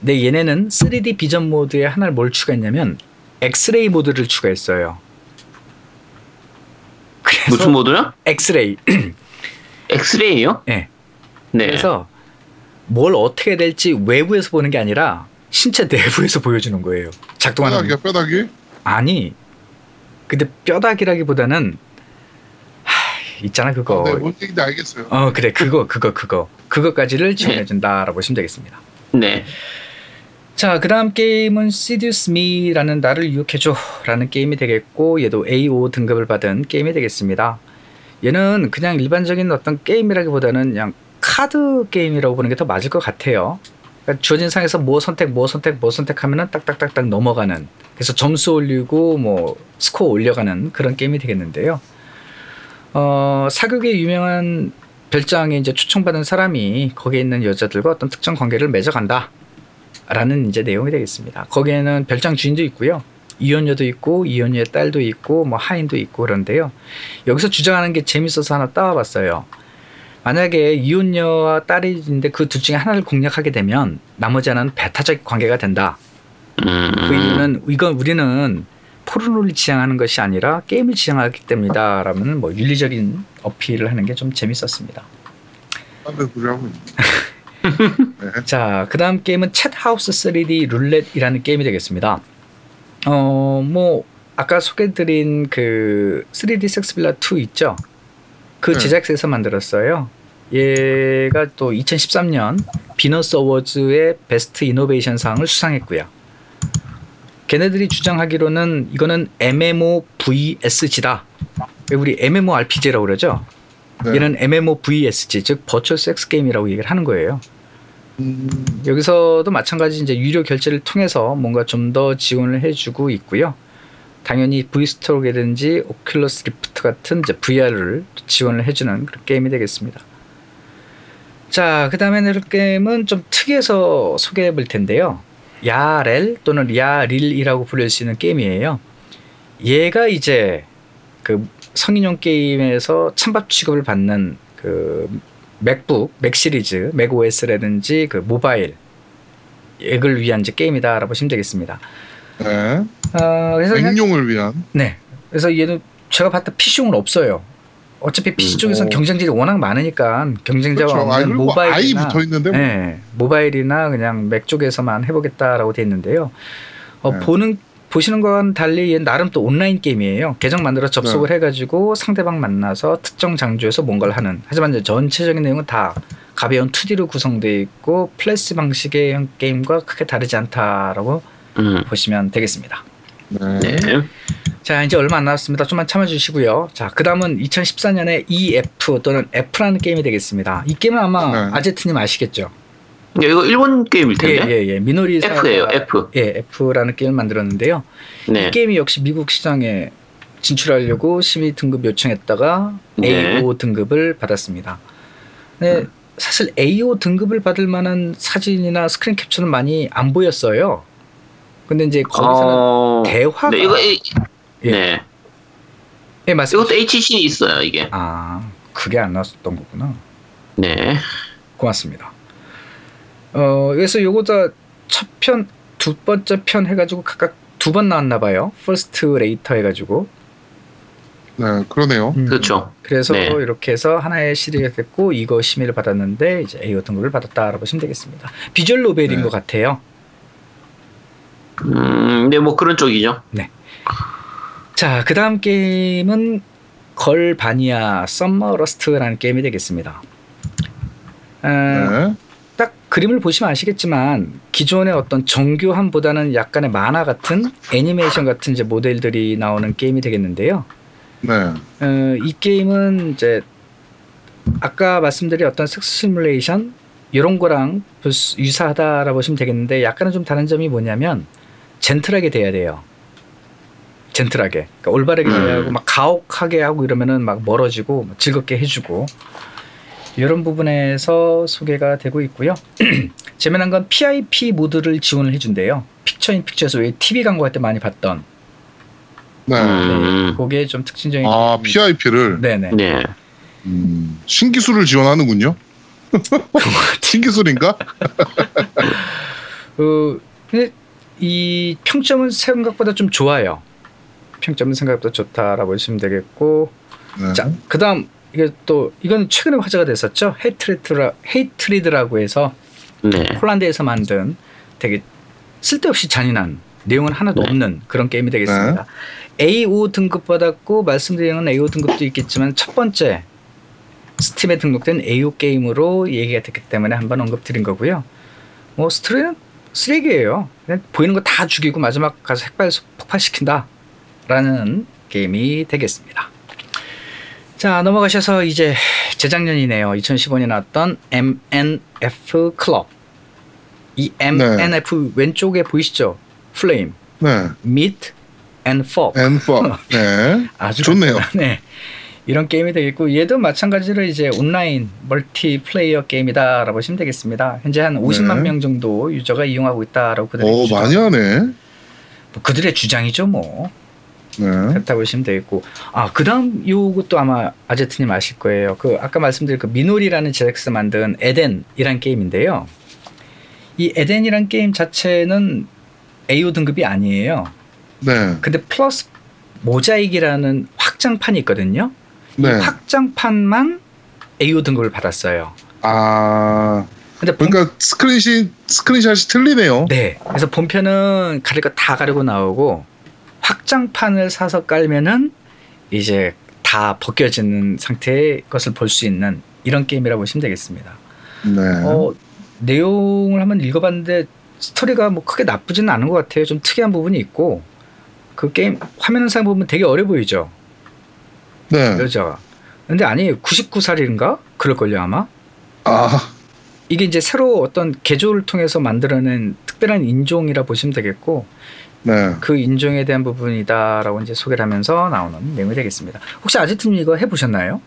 근데 얘네는 3D 비전 모드에 하나를 뭘 추가했냐면 엑스레이 모드를 추가했어요. 무슨 모드요? 엑스레이. 엑스레이요? 예. 네. 그래서 뭘 어떻게 될지 외부에서 보는 게 아니라 신체 내부에서 보여주는 거예요. 작동하는 뼈다귀야 뼈다귀? 아니 근데 뼈다귀라기보다는 하, 있잖아 그거 네, 뭔 얘기인지 알겠어요. 어 그래 그거 그거 그거 그거까지를 지원해 준다라고 보시면 되겠습니다 네. 자 그 다음 게임은 Seduce Me라는 나를 유혹해줘 라는 게임이 되겠고 얘도 A5 등급을 받은 게임이 되겠습니다 얘는 그냥 일반적인 어떤 게임이라기보다는 그냥 카드 게임이라고 보는 게 더 맞을 것 같아요 그러니까 주어진 상에서 뭐 선택 뭐 선택 뭐 선택하면은 딱딱딱딱 넘어가는 그래서 점수 올리고 뭐 스코어 올려가는 그런 게임이 되겠는데요. 어, 사극의 유명한 별장에 이제 초청받은 사람이 거기에 있는 여자들과 어떤 특정 관계를 맺어간다. 라는 이제 내용이 되겠습니다. 거기에는 별장 주인도 있고요. 이혼녀도 있고 이혼녀의 딸도 있고 뭐 하인도 있고 그런데요. 여기서 주장하는 게 재밌어서 하나 따와봤어요. 만약에 이혼녀와 딸인데 그 둘 중에 하나를 공략하게 되면 나머지 하나는 배타적 관계가 된다. 음. 그 이유는 이건 우리는 포르노를 지향하는 것이 아니라 게임을 지향하기 때문이다 라면 뭐 윤리적인 어필을 하는 게 좀 재밌었습니다. 자, 그 다음 게임은 챗 하우스 3D 룰렛이라는 게임이 되겠습니다. 어, 뭐 아까 소개드린 그 3D 섹스빌라 2 있죠? 그 네. 제작사에서 만들었어요. 얘가 또 2013년 비너스 어워즈의 베스트 이노베이션 상을 수상했고요. 걔네들이 주장하기로는 이거는 MMOVSG다. 우리 MMORPG라고 그러죠. 네. 얘는 MMOVSG 즉 버추얼 섹스 게임이라고 얘기를 하는 거예요. 음, 여기서도 마찬가지 이제 유료 결제를 통해서 뭔가 좀 더 지원을 해주고 있고요. 당연히 V스토어라든지 Oculus Rift 같은 이제 VR을 지원을 해주는 그런 게임이 되겠습니다. 자, 그 다음에 드릴 게임은 좀 특이해서 소개해 볼 텐데요. 야렐 또는 야릴이라고 부를 수 있는 게임이에요. 얘가 이제 그 성인용 게임에서 찬밥 취급을 받는 그 맥북, 맥 시리즈, 맥 OS라든지 그 모바일 액을 위한 이제 게임이다라고 보시면 되겠습니다. 네. 어, 그래서 맹용을 위한. 네. 그래서 얘는 제가 봤을 때 PC용은 없어요. 어차피 PC 음, 쪽에서는 어. 경쟁들이 워낙 많으니까 경쟁자가 그렇죠. 아, 없는 아이 모바일이나 뭐. 네, 모바일이나 그냥 맥 쪽에서만 해보겠다라고 돼 있는데요. 어, 네. 보는 보시는 거와는 달리 나름 또 온라인 게임이에요. 계정 만들어 접속을 네. 해가지고 상대방 만나서 특정 장소에서 뭔가를 하는. 하지만 이제 전체적인 내용은 다 가벼운 2D로 구성되어 있고 플래시 방식의 형 게임과 크게 다르지 않다라고 음. 보시면 되겠습니다. 네. 네. 자 이제 얼마 안 남았습니다. 좀만 참아주시고요. 자 그 다음은 2014년에 EF 또는 F라는 게임이 되겠습니다. 이 게임은 아마 네. 아제트님 아시겠죠? 야, 이거 일본 게임일 텐데. 예 예 예 미노리 사가 F예요, F. 예 F라는 게임을 만들었는데요. 네. 이 게임이 역시 미국 시장에 진출하려고 심의 등급 요청했다가 네. AO 등급을 받았습니다. 네, 사실 AO 등급을 받을 만한 사진이나 스크린 캡처는 많이 안 보였어요. 근데 이제 거기서는 어... 대화가 네, 이거 이- 예. 네. 예 맞습니다. 이것도 H씬 있어요, 이게. 아 그게 안 나왔었던 거구나. 네. 고맙습니다. 어 그래서 요거다 첫 편, 두 번째 편 해가지고 각각 두 번 나왔나 봐요. first latter 해가지고. 네, 그러네요. 음, 그렇죠. 그래서 네. 이렇게 해서 하나의 시리즈가 됐고 이거 심의를 받았는데 이제 AO 등급을 받았다라고 보시면 되겠습니다. visual novel인 네. 것 같아요. 음, 네, 뭐 그런 쪽이죠. 자, 그 다음 게임은 Girlvania Summer Lust라는 게임이 되겠습니다. 아, 네. 딱 그림을 보시면 아시겠지만 기존의 어떤 정교함보다는 약간의 만화 같은 애니메이션 같은 이제 모델들이 나오는 게임이 되겠는데요. 네. 어, 이 게임은 이제 아까 말씀드린 어떤 섹스 시뮬레이션 이런 거랑 유사하다라고 보시면 되겠는데 약간은 좀 다른 점이 뭐냐면 젠틀하게 돼야 돼요. 젠틀하게 그러니까 올바르게 음. 대하고 막 가혹하게 하고 이러면은 막 멀어지고 막 즐겁게 해주고 이런 부분에서 소개가 되고 있고요. 재미난 건 PIP 모드를 지원을 해준대요. 픽처인 픽처에서 왜 TV 광고 할 때 많이 봤던 네. 음. 그게 좀 특징적인 아 PIP를 네네 네. 음, 신기술을 지원하는군요. 신기술인가? 그 근데 이 평점은 생각보다 좀 좋아요. 평점은 생각보다 좋다라고 보시면 되겠고 네. 자 그다음 이게 또 이건 최근에 화제가 됐었죠. 헤이트리드라 헤이트리드라고 해서 네. 폴란드에서 만든 되게 쓸데없이 잔인한 내용은 하나도 네. 없는 그런 게임이 되겠습니다. A5 등급 받았고 말씀드리는 A5 등급도 있겠지만 첫 번째 스팀에 등록된 A5 게임으로 얘기가 됐기 때문에 한번 언급드린 거고요. 뭐 스토리는 쓰레기예요. 그냥 보이는 거 다 죽이고 마지막 가서 핵발 폭발시킨다 라는 게임이 되겠습니다. 자 넘어가셔서 이제 재작년이네요. 2015년에 나왔던 MNF 클럽. 이 MNF 왼쪽에 보이시죠? 플레임, 네. Meet and Fuck. 엔퍼. 네. 아주 좋네요. 네. 이런 게임이 되겠고 얘도 마찬가지로 이제 온라인 멀티플레이어 게임이다라고 보시면 되겠습니다. 현재 한 50만 네. 명 정도 유저가 이용하고 있다라고 그들의 오 주장- 많이 하네. 뭐 그들의 주장이죠 뭐. 네. 그렇다 보시면 되겠고 아 그다음 요것도 아마 아제트님 아실 거예요. 그 아까 말씀드린 그 미노리라는 제작사 만든 에덴이란 게임인데요. 이 에덴이란 게임 자체는 AO 등급이 아니에요. 네. 근데 Plus Mosaic이라는 확장판이 있거든요. 이 네. 확장판만 AO 등급을 받았어요. 아 근데 본, 그러니까 스크린샷 스크린샷이 틀리네요. 네. 그래서 본편은 가릴 거 다 가리고 나오고 확장판을 사서 깔면은 이제 다 벗겨지는 상태의 것을 볼 수 있는 이런 게임이라고 보시면 되겠습니다. 네. 어, 내용을 한번 읽어봤는데 스토리가 뭐 크게 나쁘지는 않은 것 같아요. 좀 특이한 부분이 있고 그 게임 화면 영상 보면 되게 어려 보이죠. 네. 여자가. 근데 아니 99살인가 그럴걸요 아마. 아 이게 이제 새로 어떤 개조를 통해서 만들어낸 특별한 인종이라 보시면 되겠고 네. 그 인종에 대한 부분이다라고 이제 소개를 하면서 나오는 내용이 되겠습니다. 혹시 아지트님 이거 해보셨나요?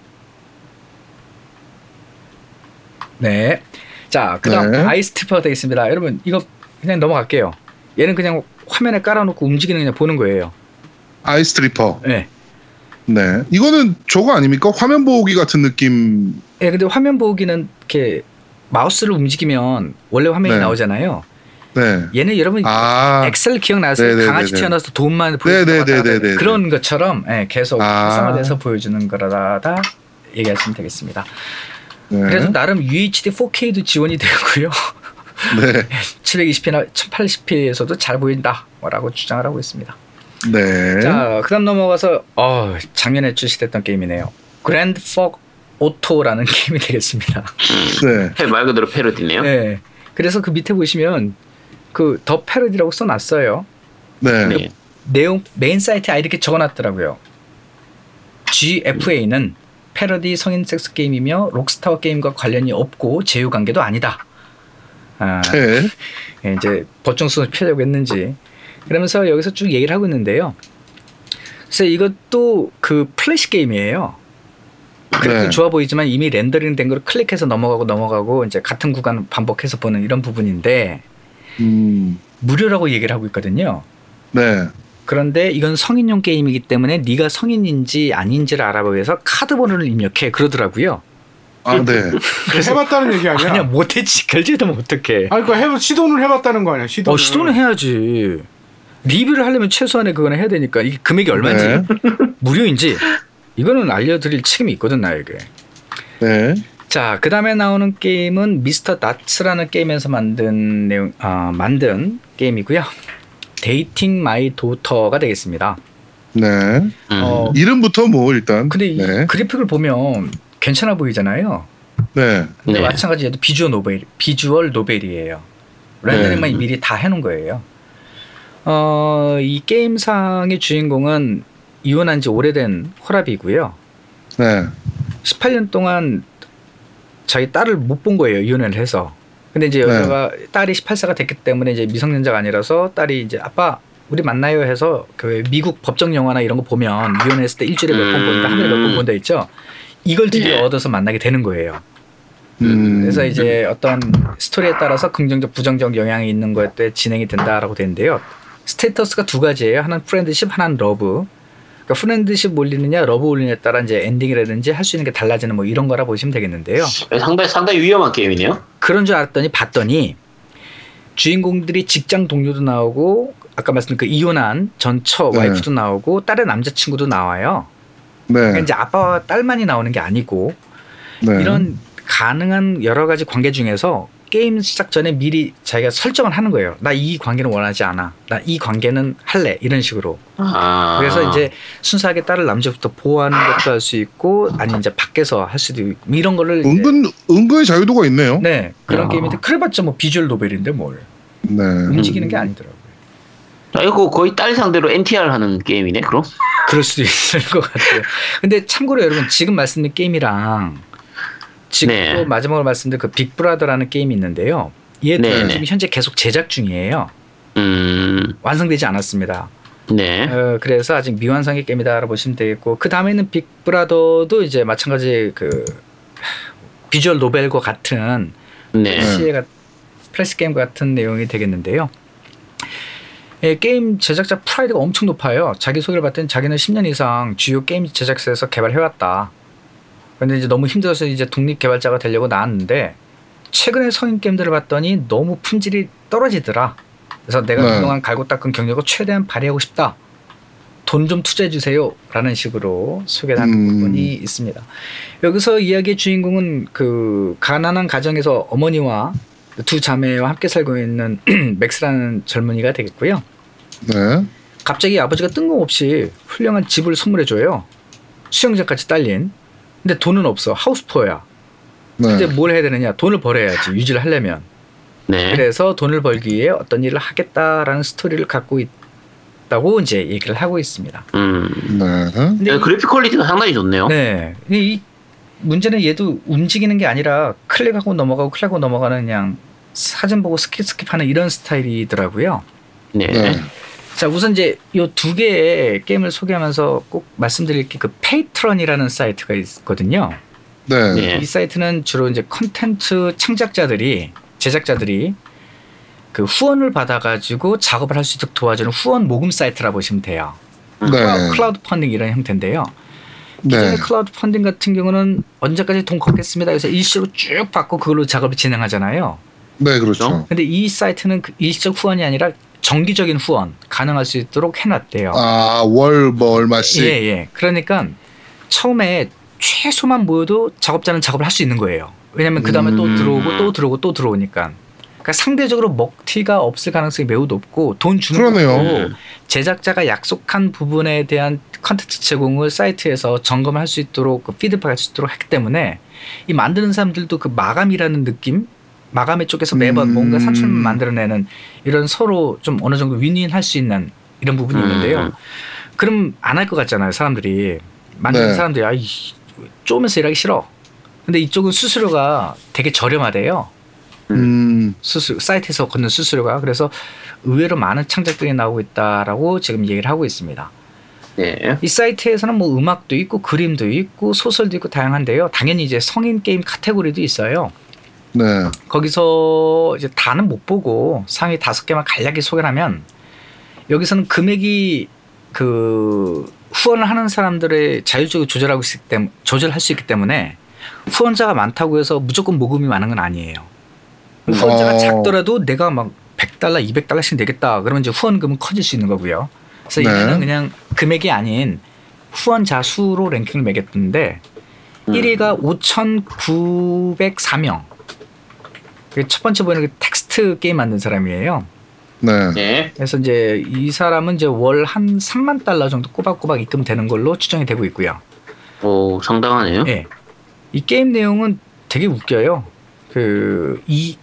네. 자, 그다음 네. iStripper가 되겠습니다. 여러분 이거 그냥 넘어갈게요. 얘는 그냥 화면에 깔아놓고 움직이는 그냥 보는 거예요. iStripper. 네. 네. 이거는 저거 아닙니까? 화면 보기 같은 느낌. 예, 근데 화면 보기는 이렇게 마우스를 움직이면 원래 화면이 네. 나오잖아요. 네. 얘는 여러분 아. 엑셀 기억나세요? 네네네네. 강아지 튀어나와서 도움말 보여주는 네네네네네. 그런 것처럼 예, 계속 아. 활성화돼서 보여주는 거라다 얘기하시면 되겠습니다. 네. 그래서 나름 UHD 4K도 지원이 되고요. 네. 720p나 1080p에서도 잘 보인다라고 주장을 하고 있습니다. 네. 자, 그다음 넘어가서 어, 작년에 출시됐던 게임이네요. Grand Fuck Auto라는 게임이 되겠습니다. 네. 패- 말 그대로 패러디네요. 네. 그래서 그 밑에 보시면 그 The Parody라고 써놨어요. 네. 네. 내용 메인 사이트에 아예 이렇게 적어놨더라고요. GFA는 패러디 성인 섹스 게임이며 Rockstar와 게임과 관련이 없고 제휴 관계도 아니다. 아, 네. 예, 이제 보충수를 피하려고 했는지 그러면서 여기서 쭉 얘기를 하고 있는데요. 그래서 이것도 그 플래시 게임이에요. 그렇게 네. 좋아 보이지만 이미 렌더링 된 걸 클릭해서 넘어가고 넘어가고 이제 같은 구간 반복해서 보는 이런 부분인데 음. 무료라고 얘기를 하고 있거든요. 네. 그런데 이건 성인용 게임이기 때문에 네가 성인인지 아닌지를 알아보기 위해서 카드 번호를 입력해 그러더라고요. 아, 네. 해봤다는 얘기 아니야? 아니야 못했지 결제도 못할게. 아니 그러니까 해보 시도는 해봤다는 거 아니야? 시도. 어 시도는 해야지. 리뷰를 하려면 최소한의 그거는 해야 되니까 이게 금액이 얼마인지 네. 무료인지 이거는 알려드릴 책임이 있거든 나에게. 네. 자, 그 다음에 나오는 게임은 미스터 나츠라는 게임에서 만든 내용, 아, 만든 게임이고요. Dating My Daughter가 되겠습니다. 네. 음. 어, 이름부터 뭐 일단. 근데 이 네. 그래픽을 보면 괜찮아 보이잖아요. 네. 근데 네. 마찬가지 얘도 visual novel, visual novel이에요. 렌더링만 네. 미리 다 해놓은 거예요. 어, 이 게임상의 주인공은 이혼한 지 오래된 홀아비고요. 네. 18년 동안 자기 딸을 못 본 거예요. 이혼을 해서. 근데 이제 네. 여자가 딸이 18세가 됐기 때문에 이제 미성년자가 아니라서 딸이 이제 아빠 우리 만나요 해서 그 미국 법정 영화나 이런 거 보면 이혼했을 때 일주일에 몇번 음. 본다, 한 달에 몇 번 본다 있죠. 이걸 드디어 네. 얻어서 만나게 되는 거예요. 음. 그래서 이제 어떤 스토리에 따라서 긍정적, 부정적 영향이 있는 거에 따라 진행이 된다라고 되는데요. status가 두 가지예요. 하나는 friendship, 하나는 love. 그러니까 friendship 올리느냐, love 올리느냐에 따라 이제 엔딩이라든지 할 수 있는 게 달라지는 뭐 이런 거라 보시면 되겠는데요. 상당히 상당히 위험한 게임이네요. 그런 줄 알았더니 봤더니 주인공들이 직장 동료도 나오고 아까 말씀드린 그 이혼한 전처 네. 와이프도 나오고 딸의 남자친구도 나와요. 그러니까 네. 이제 아빠와 딸만이 나오는 게 아니고 네. 이런 가능한 여러 가지 관계 중에서 게임 시작 전에 미리 자기가 설정을 하는 거예요. 나 이 관계는 원하지 않아. 나 이 관계는 할래. 이런 식으로. 아. 그래서 이제 순수하게 딸을 남자부터 보호하는 것도 할 수 있고 아니 이제 밖에서 할 수도 있고 뭐 이런 거를 은근 은근히 자유도가 있네요. 네 그런 아. 게임인데 그래봤자 뭐 비주얼 노벨인데 뭘 네. 움직이는 게 아니더라고요. 아, 이거 거의 딸 상대로 NTR 하는 게임이네. 그럼? 그럴 수도 있을 것 같아요. 근데 참고로 여러분 지금 말씀드린 게임이랑 지금 네. 또 마지막으로 말씀드린 그 빅브라더라는 게임이 있는데요. 얘 네, 지금 네. 현재 계속 제작 중이에요. 음. 완성되지 않았습니다. 네. 어, 그래서 아직 미완성의 게임이다라고 보시면 되겠고 그 다음에는 빅브라더도 이제 마찬가지 그 visual novel과 같은 네. 시에가 플래시 게임 같은 내용이 되겠는데요. 예, 게임 제작자 프라이드가 엄청 높아요. 자기 소개를 봤더니 자기는 10년 이상 주요 게임 제작사에서 개발해왔다. 근데 이제 너무 힘들어서 이제 독립 개발자가 되려고 나왔는데 최근에 성인 게임들을 봤더니 너무 품질이 떨어지더라. 그래서 내가 네. 그동안 갈고 닦은 경력을 최대한 발휘하고 싶다. 돈 좀 투자해 주세요. 라는 식으로 소개를 하는 음. 부분이 있습니다. 여기서 이야기의 주인공은 그 가난한 가정에서 어머니와 두 자매와 함께 살고 있는 맥스라는 젊은이가 되겠고요. 네. 갑자기 아버지가 뜬금없이 훌륭한 집을 선물해 줘요. 수영장까지 딸린. 근데 돈은 없어. 하우스포야. 네. 근데 뭘 해야 되느냐? 돈을 벌어야지. 유지를 하려면. 네. 그래서 돈을 벌기 위해 어떤 일을 하겠다라는 스토리를 갖고 있다고 이제 얘기를 하고 있습니다. 음. 네. 근데 야, 이- 그래픽 퀄리티가 상당히 좋네요. 네. 이, 이 문제는 얘도 움직이는 게 아니라 클릭하고 넘어가고 클릭하고 넘어가는 그냥 사진 보고 skip skip하는 이런 스타일이더라고요. 네. 네. 자 우선 이제 요 두 개의 게임을 소개하면서 꼭 말씀드릴 게 그 Patreon이라는 사이트가 있거든요. 네. 네. 이 사이트는 주로 이제 컨텐츠 창작자들이 제작자들이 그 후원을 받아가지고 작업을 할 수 있도록 도와주는 후원 모금 사이트라 보시면 돼요. 네. 크라우드 펀딩 이런 형태인데요. 기존의 네. 크라우드 펀딩 같은 경우는 언제까지 돈 걷겠습니다. 그래서 일시로 쭉 받고 그걸로 작업을 진행하잖아요. 네, 그렇죠. 근데 이 사이트는 그 일시적 후원이 아니라 정기적인 후원 가능할 수 있도록 해놨대요. 아, 월 뭐 얼마씩. 예, 예. 그러니까 처음에 최소만 모여도 작업자는 작업을 할 수 있는 거예요. 왜냐하면 그 다음에 또 음. 들어오고 또 들어오고 또 들어오니까. 그러니까 상대적으로 먹튀가 없을 가능성이 매우 높고 돈 주는 그러네요. 제작자가 약속한 부분에 대한 컨텐츠 제공을 사이트에서 점검할 수 있도록 그 피드백할 수 있도록 했기 때문에 이 만드는 사람들도 그 마감이라는 느낌 마감의 쪽에서 매번 음. 뭔가 산출을 만들어내는 이런 서로 좀 어느 정도 윈윈 할 수 있는 이런 부분이 음. 있는데요. 그럼 안 할 것 같잖아요, 사람들이. 만드는 네. 사람들이 아, 이, 쪼면서 일하기 싫어. 근데 이쪽은 수수료가 되게 저렴하대요. 음. 수수 사이트에서 걷는 수수료가 그래서 의외로 많은 창작들이 나오고 있다라고 지금 얘기를 하고 있습니다. 네. 이 사이트에서는 뭐 음악도 있고 그림도 있고 소설도 있고 다양한데요. 당연히 이제 성인 게임 카테고리도 있어요. 네. 거기서 이제 다는 못 보고 상위 다섯 개만 간략히 소개를 하면 여기서는 금액이 그 후원을 하는 사람들의 자율적으로 조절하고 있기 때문에 조절할 수 있기 때문에 후원자가 많다고 해서 무조건 모금이 많은 건 아니에요. 후원자가 어. 작더라도 내가 막 100달러, 200달러씩 내겠다. 그러면 이제 후원금은 커질 수 있는 거고요. 그래서 네. 얘는 그냥 금액이 아닌 후원자 수로 랭킹을 매겼는데 음. 1위가 5,904명. 그첫 번째 보이는 그 텍스트 게임 만든 사람이에요. 네. 네. 그래서 이제 이 사람은 이제 월 한 3만 달러 정도 꼬박꼬박 입금되는 걸로 추정이 되고 있고요. 오, 상당하네요. 예. 이 게임 내용은 되게 웃겨요. 그 이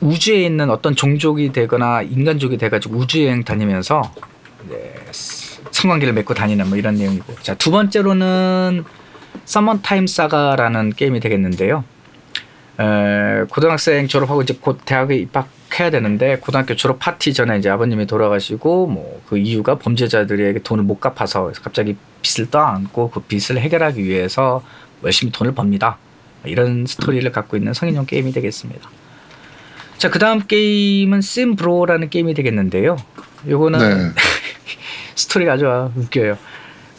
우주에 있는 어떤 종족이 되거나 인간족이 돼가지고 우주 여행 다니면서 이제 성관계를 맺고 다니는 뭐 이런 내용이고. 자 두 번째로는 Summertime Saga라는 게임이 되겠는데요. 에, 고등학생 졸업하고 이제 곧 대학에 입학해야 되는데 고등학교 졸업 파티 전에 이제 아버님이 돌아가시고 뭐 그 이유가 범죄자들에게 돈을 못 갚아서 그래서 갑자기 빚을 떠안고 그 빚을 해결하기 위해서 열심히 돈을 법니다. 이런 스토리를 갖고 있는 성인용 게임이 되겠습니다. 자, 그 다음 게임은 심브로라는 게임이 되겠는데요. 요거는 네. 스토리가 아주 웃겨요.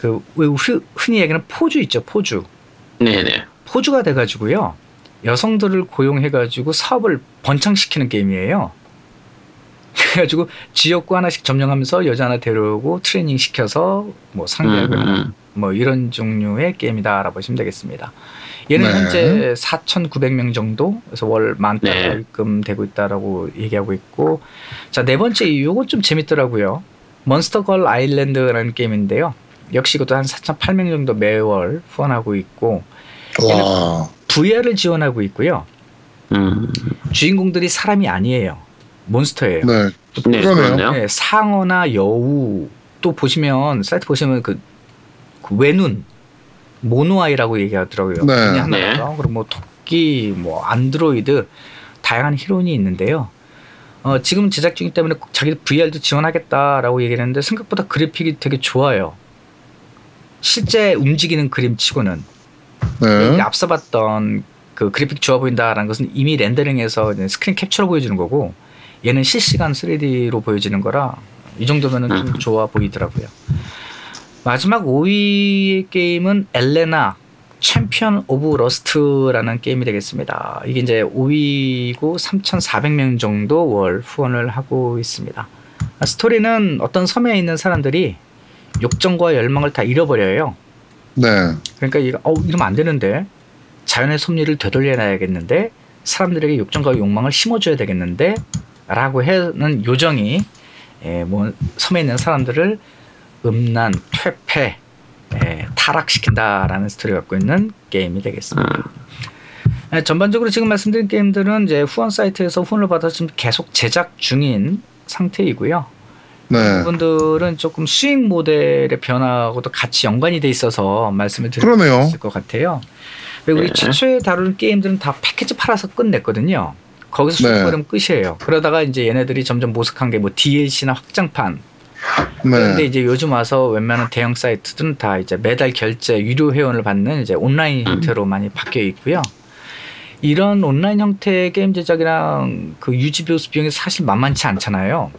그, 왜 흔- 흔히 얘기하는 포주 있죠, 포주. 네네. 포주가 돼가지고요. 여성들을 고용해가지고 사업을 번창시키는 게임이에요. 그래가지고 지역구 하나씩 점령하면서 여자 하나 데려오고 트레이닝 시켜서 뭐 상대하고 음, 음, 음. 뭐 이런 종류의 게임이다라고 보시면 되겠습니다. 얘는 네. 현재 4,900명 정도 그래서 월 만 달러 네. 입금되고 있다라고 얘기하고 있고 자 네 번째 이거 좀 재밌더라고요. 몬스터걸 아일랜드라는 게임인데요. 역시 이것도 한 4,800명 정도 매월 후원하고 있고 와. VR을 지원하고 있고요. 음. 주인공들이 사람이 아니에요. 몬스터예요. 네. 네, 그러네요. 네, 상어나 여우 또 보시면 사이트 보시면 그, 그 외눈 모노아이라고 얘기하더라고요. 네. 눈이 하나죠. 그리고 뭐 토끼, 뭐 안드로이드 다양한 히로인이 있는데요. 어, 지금 제작 중이기 때문에 꼭 자기 VR도 지원하겠다라고 얘기했는데 생각보다 그래픽이 되게 좋아요. 실제 움직이는 그림 치고는 네. 여기 앞서 봤던 그 그래픽 좋아 보인다라는 것은 이미 렌더링해서 이제 스크린 캡처로 보여주는 거고 얘는 실시간 3D로 보여지는 거라 이 정도면은 좀 음. 좋아 보이더라고요. 마지막 5위 게임은 Elena Champion of Lust라는 게임이 되겠습니다. 이게 이제 5위고 3,400명 정도 월 후원을 하고 있습니다. 아, 스토리는 어떤 섬에 있는 사람들이 욕정과 열망을 다 잃어버려요. 네. 그러니까 이거 어 이러면 안 되는데 자연의 섭리를 되돌려놔야겠는데 사람들에게 욕정과 욕망을 심어줘야 되겠는데 라고 하는 요정이 예, 뭐 섬에 있는 사람들을 음란, 퇴폐, 예, 타락시킨다라는 스토리 갖고 있는 게임이 되겠습니다. 예, 전반적으로 지금 말씀드린 게임들은 이제 후원 사이트에서 후원을 받아서 지금 계속 제작 중인 상태이고요. 네. 부분들은 조금 수익 모델의 변화하고도 같이 연관이 돼 있어서 말씀을 드릴 수. 있을 것 같아요. 왜 우리 네. 최초에 다룬 게임들은 다 패키지 팔아서 끝냈거든요. 거기서 수익 네. 끝이에요. 그러다가 이제 얘네들이 점점 모색한 게 뭐 DLC나 확장판. 네. 그런데 이제 요즘 와서 웬만한 대형 사이트들은 다 이제 매달 결제 유료 회원을 받는 이제 온라인 음. 형태로 많이 바뀌어 있고요. 이런 온라인 형태의 게임 제작이랑 그 유지 보수 비용이 사실 만만치 않잖아요.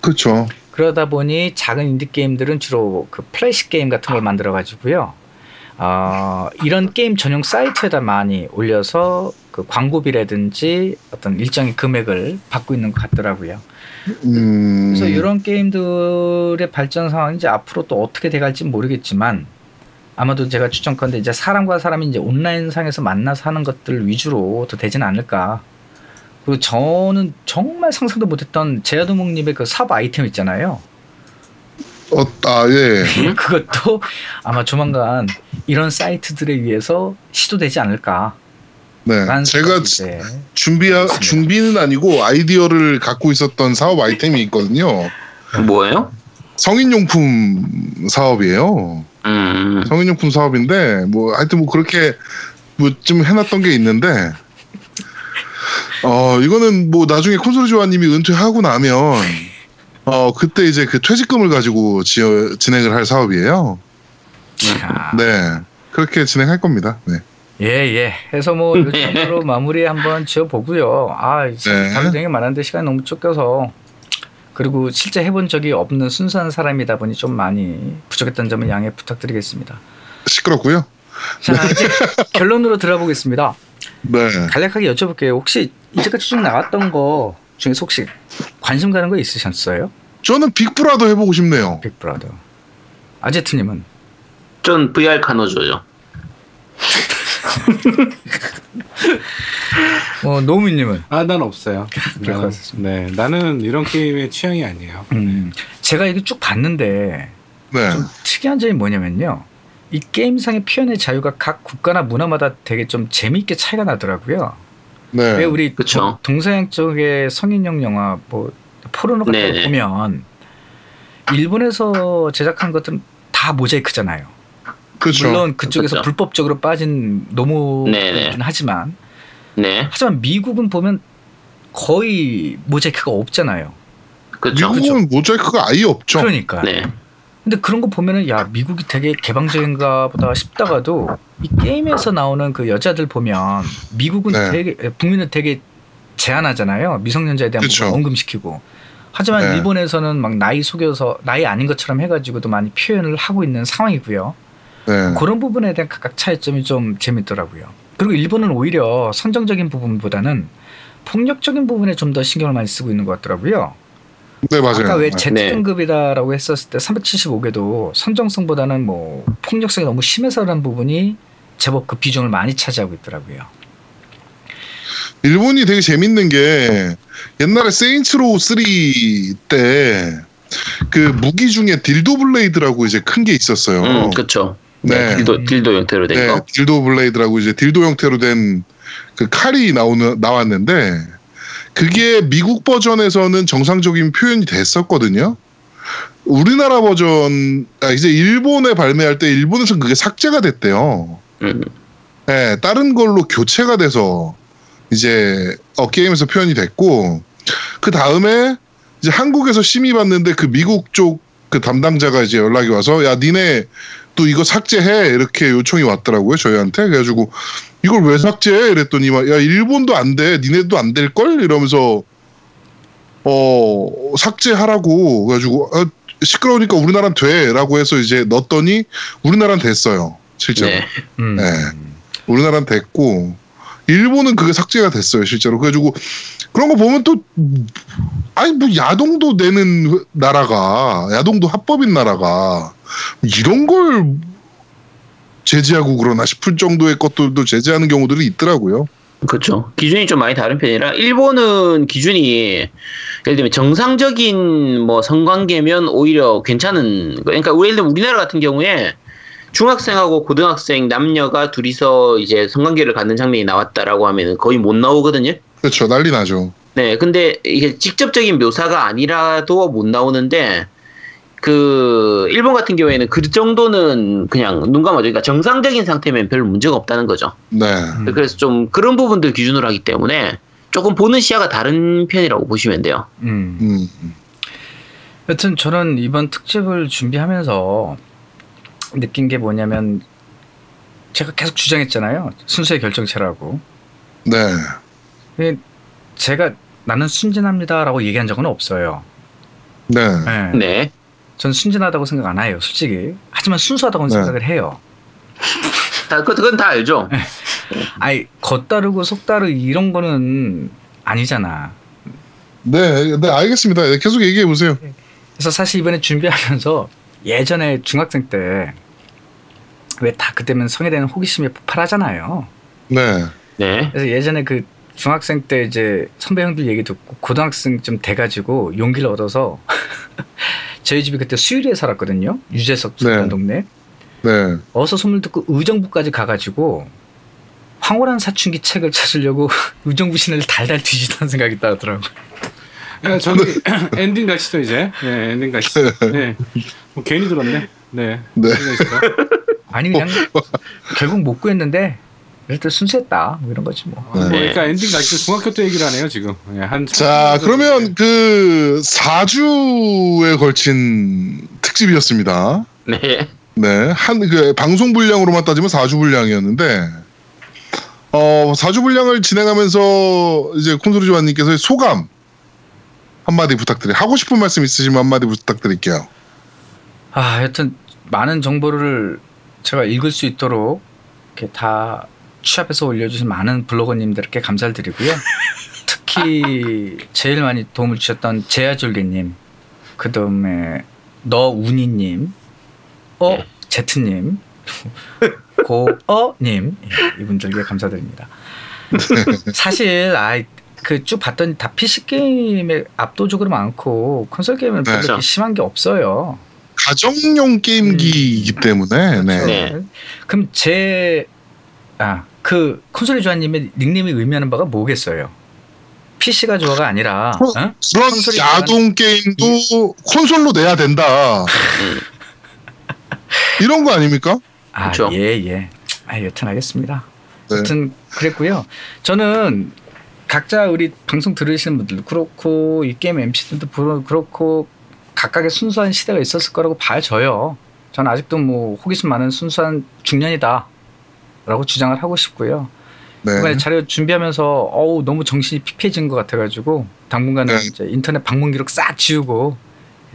그렇죠. 그러다 보니 작은 인디 게임들은 주로 그 플래시 게임 같은 걸 만들어 가지고요. 어, 이런 게임 전용 사이트에다 많이 올려서 그 광고비라든지 어떤 일정의 금액을 받고 있는 것 같더라고요. 음. 그래서 이런 게임들의 발전 상황이 이제 앞으로 또 어떻게 돼갈지 모르겠지만 아마도 제가 추천컨대 이제 사람과 사람이 이제 온라인 상에서 만나서 하는 것들 위주로 더 되진 않을까. 그리고 저는 정말 상상도 못했던 제아도목님의 그 사업 아이템 있잖아요. 어, 아, 예. 그것도 아마 조만간 이런 사이트들에 의해서 시도되지 않을까. 네. 제가 이제 준비. 준비는 아니고 아이디어를 갖고 있었던 사업 아이템이 있거든요. 뭐예요? 성인용품 사업이에요. 음. 성인용품 사업인데 뭐 하여튼 뭐 그렇게 뭐 좀 해놨던 게 있는데 어 이거는 뭐 나중에 콘솔 조아님이 은퇴하고 나면 어 그때 이제 그 퇴직금을 가지고 지어, 진행을 할 사업이에요. 자, 네 그렇게 진행할 겁니다. 네. 예, 예. 해서 뭐, 요 정도로 마무리 한번 지어보고요. 아, 네. 다룰 내용이 많은데 시간이 너무 쫓겨서. 그리고 실제 해본 적이 없는 순수한 사람이다 보니 좀 많이 부족했던 점을 양해 부탁드리겠습니다. 시끄럽고요. 자, 이제 결론으로 들어보겠습니다. 네. 간략하게 여쭤볼게요. 혹시 이제까지 쭉 나왔던 거 중에서 혹시 관심 가는 거 있으셨어요? 저는 빅브라더 해보고 싶네요. 빅브라더. 아제트님은? 전 VR 카노조죠. 어, 노우미님은? 아, 난 없어요. 나는. 네, 나는 이런 게임의 취향이 아니에요. 음, 제가 이거 쭉 봤는데 네. 좀 특이한 점이 뭐냐면요. 이 게임상의 표현의 자유가 각 국가나 문화마다 되게 좀 재미있게 차이가 나더라고요. 왜 네. 우리 그쵸. 동- 동서양 쪽의 성인용 영화 뭐 포르노 같은 거 네네. 보면 일본에서 제작한 것들은 다 모자이크잖아요. 그렇죠. 물론 그쪽에서 그쵸. 불법적으로 빠진 노모이긴 네네. 하지만 네, 하지만 미국은 보면 거의 모자이크가 없잖아요. 그렇죠. 미국은 모자이크가 아예 없죠. 그러니까. 네, 근데 그런 거 보면은 야 미국이 되게 개방적인가 보다 싶다가도 이 게임에서 나오는 그 여자들 보면 미국은 네. 되게 북미는 되게 제한하잖아요 미성년자에 대한 그쵸. 부분 언금시키고 하지만 네. 일본에서는 막 나이 속여서 나이 아닌 것처럼 해가지고도 많이 표현을 하고 있는 상황이고요 네. 그런 부분에 대한 각각 차이점이 좀 재밌더라고요 그리고 일본은 오히려 선정적인 부분보다는 폭력적인 부분에 좀 더 신경을 많이 쓰고 있는 것 같더라고요 네, 맞아요. 아까 왜 네. Z등급이다라고 했었을 때 375개도 선정성보다는 뭐 폭력성이 너무 심해서라는 부분이 제법 그 비중을 많이 차지하고 있더라고요. 일본이 되게 재밌는 게 옛날에 Saints Row 3때 그 무기 중에 dildo blade라고 이제 큰 게 있었어요. 음, 그렇죠. 네, 네. 딜도 딜도 형태로 된 네, 거. dildo blade라고 이제 딜도 형태로 된 그 칼이 나오는 나왔는데 그게 미국 버전에서는 정상적인 표현이 됐었거든요. 우리나라 버전 아, 이제 일본에 발매할 때 일본에서는 그게 삭제가 됐대요. 음, 네, 다른 걸로 교체가 돼서 이제 어, 게임에서 표현이 됐고 그 다음에 이제 한국에서 심의 받는데 그 미국 쪽 그 담당자가 이제 연락이 와서 야 니네 또 이거 삭제해 이렇게 요청이 왔더라고요 저희한테 그래가지고 이걸 왜 삭제해 이랬더니 막 야 일본도 안 돼. 니네도 안 될 걸? 이러면서 어 삭제하라고 그래가지고 아, 시끄러우니까 우리나라는 돼 라고 해서 이제 넣었더니 우리나라는 됐어요. 실제로. 네. 음. 네. 우리나라는 됐고 일본은 그게 삭제가 됐어요 실제로. 그래가지고 그런 거 보면 또 아니 뭐 야동도 내는 나라가 야동도 합법인 나라가 이런 걸 제재하고 그러나 싶을 정도의 것들도 제재하는 경우들이 있더라고요. 그렇죠. 기준이 좀 많이 다른 편이라 일본은 기준이 예를 들면 정상적인 뭐 성관계면 오히려 괜찮은 거. 그러니까 우리 예를 들면 우리나라 같은 경우에 중학생하고 고등학생 남녀가 둘이서 이제 성관계를 갖는 장면이 나왔다라고 하면 거의 못 나오거든요. 그렇죠 난리 나죠. 네, 근데 이게 직접적인 묘사가 아니라도 못 나오는데 그 일본 같은 경우에는 그 정도는 그냥 눈 감아줘. 그러니까 정상적인 상태면 별 문제가 없다는 거죠. 네. 음. 그래서 좀 그런 부분들 기준으로 하기 때문에 조금 보는 시야가 다른 편이라고 보시면 돼요. 음. 음. 여튼 저는 이번 특집을 준비하면서 느낀 게 뭐냐면 제가 계속 주장했잖아요. 순수의 결정체라고. 네. 제가 나는 순진합니다라고 얘기한 적은 없어요. 네. 네. 네. 전 순진하다고 생각 안 해요, 솔직히. 하지만 순수하다고는 네. 생각을 해요. 다, 그- 그건 다 알죠. 아니 겉다르고 속다르 이런 거는 아니잖아. 네. 네. 알겠습니다. 네, 계속 얘기해 보세요. 그래서 사실 이번에 준비하면서 예전에 중학생 때 왜 다 그때면 성에 대한 호기심이 폭발하잖아요. 네. 네. 그래서 예전에 그 중학생 때 이제 선배 형들 얘기 듣고 고등학생 좀 돼가지고 용기를 얻어서 저희 집이 그때 수유리에 살았거든요. 유재석 살던 네. 동네. 네. 어서 소문을 듣고 의정부까지 가가지고 황홀한 사춘기 책을 찾으려고 의정부 시내를 달달 뒤지던 생각이 나더라고. 야, 저기 엔딩 가시죠 이제. 네, 엔딩 가시죠. 네. 뭐 괜히 들었네. 네. 네. 아니 그냥 결국 못 구했는데 일단 순수했다 뭐 이런 거지 뭐. 아, 뭐 네. 그러니까 엔딩 가시죠. 중학교 때 얘기를 하네요 지금. 네, 한 자, 그러면 그 4주에 걸친 특집이었습니다. 네. 네. 한, 그, 방송 분량으로만 따지면 4주 분량이었는데, 어, 4주 분량을 진행하면서 이제 콘솔이 조아님께서 소감 한마디 부탁드려요. 하고 싶은 말씀 있으시면 한마디 부탁드릴게요. 아 여튼 많은 정보를 제가 읽을 수 있도록 이렇게 다 취합해서 올려주신 많은 블로거님들께 감사를 드리고요. 특히 제일 많이 도움을 주셨던 제야졸개님, 그 다음에 너운이님, 어 제트님, 고어님 예, 이분들께 감사드립니다. 사실 아이 그쭉 봤더니 다 PC 게임에 압도적으로 많고 콘솔 게임은 별로 네. 그렇게 심한 게 없어요. 가정용 게임기이기 때문에, 네. 네. 그럼 제, 아, 그 콘솔이 좋아님의 닉네임이 의미하는 바가 뭐겠어요? PC가 좋아가 아니라, 어? 어? 그런 야동 게임도 콘솔로 내야 된다. 음. 이런 거 아닙니까? 아, 그쵸. 예, 예. 아, 여튼 알겠습니다. 네. 여튼 그랬고요. 저는 각자 우리 방송 들으시는 분들도 그렇고 이 게임 MC들도 그렇- 그렇고 각각의 순수한 시대가 있었을 거라고 봐져요. 저는 아직도 뭐 호기심 많은 순수한 중년이다 라고 주장을 하고 싶고요. 네. 이번에 자료 준비하면서 어우 너무 정신이 피폐해진 것 같아가지고 당분간은 네. 이제 인터넷 방문 기록 싹 지우고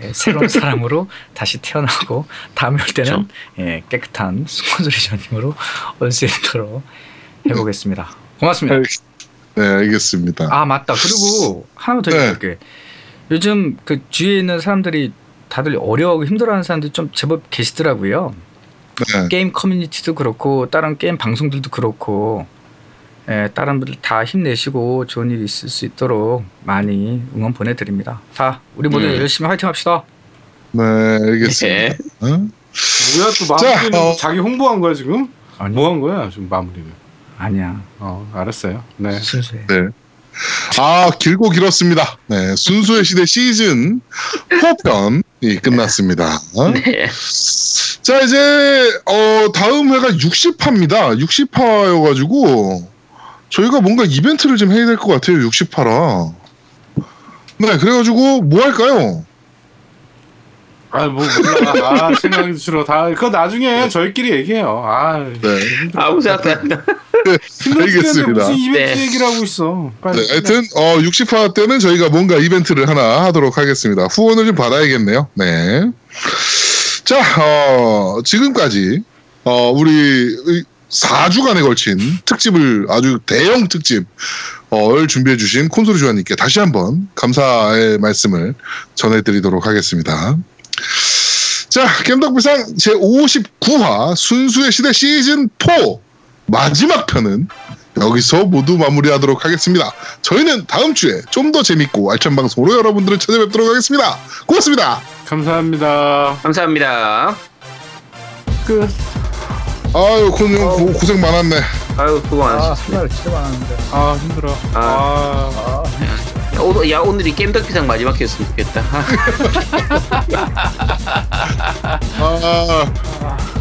예, 새로운 사람으로 다시 태어나고 다음에 올 때는 예, 깨끗한 스콘소리 전님으로 얼스에이터로 해보겠습니다. 고맙습니다. 네, 알겠습니다. 아 맞다. 그리고 하나만 더 네. 얘기할게. 요즘 그 주위에 있는 사람들이 다들 어려워하고 힘들어하는 사람들이 좀 제법 계시더라고요. 네. 게임 커뮤니티도 그렇고 다른 게임 방송들도 그렇고 예, 다른 분들 다 힘내시고 좋은 일 있을 수 있도록 많이 응원 보내드립니다. 자, 우리 모두 음. 열심히 화이팅합시다. 네, 알겠습니다. 네. 어? 뭐야 또 마무리는 자, 어. 자기 홍보한 거야 지금? 아니. 뭐한 거야 지금 마무리는? 아니야, 어 알았어요. 네. 순수해. 네. 아, 길고 길었습니다. 네, 순수의 시대 시즌 4편 이 끝났습니다. 네. 자, 이제, 어, 다음 회가 60화입니다. 60화여가지고, 저희가 뭔가 이벤트를 좀 해야 될 것 같아요, 60화라. 네, 그래가지고, 뭐 할까요? 아 뭐 몰라. 아 생각이 들어. 다 그거 나중에 저희끼리 얘기해요. 아 네. 아무 생각도 안 나. 힘들겠는데 알겠습니다. 무슨 이벤트 네. 얘기를 하고 있어. 빨리. 네, 하여튼, 어, 60화 때는 저희가 뭔가 이벤트를 하나 하도록 하겠습니다. 후원을 좀 받아야겠네요. 네. 자, 어, 지금까지, 어, 우리 4주간에 걸친 특집을 아주 대형 특집, 을 준비해주신 콘솔이 주아님께 다시 한번 감사의 말씀을 전해드리도록 하겠습니다. 자, 겜덕비상 제59화 순수의 시대 시즌 4 마지막 편은 여기서 모두 마무리하도록 하겠습니다. 저희는 다음 주에 좀 더 재밌고 알찬 방송으로 여러분들을 찾아뵙도록 하겠습니다. 고맙습니다. 감사합니다. 감사합니다. 끝. 아유, 고, 고, 고생 많았네. 아유 수고 아, 많으셨습니다. 수고를 진짜 많았는데. 아 힘들어. 아. 아. 오늘, 야 오늘이 겜덕비상 마지막 회였으면 좋겠다. 아,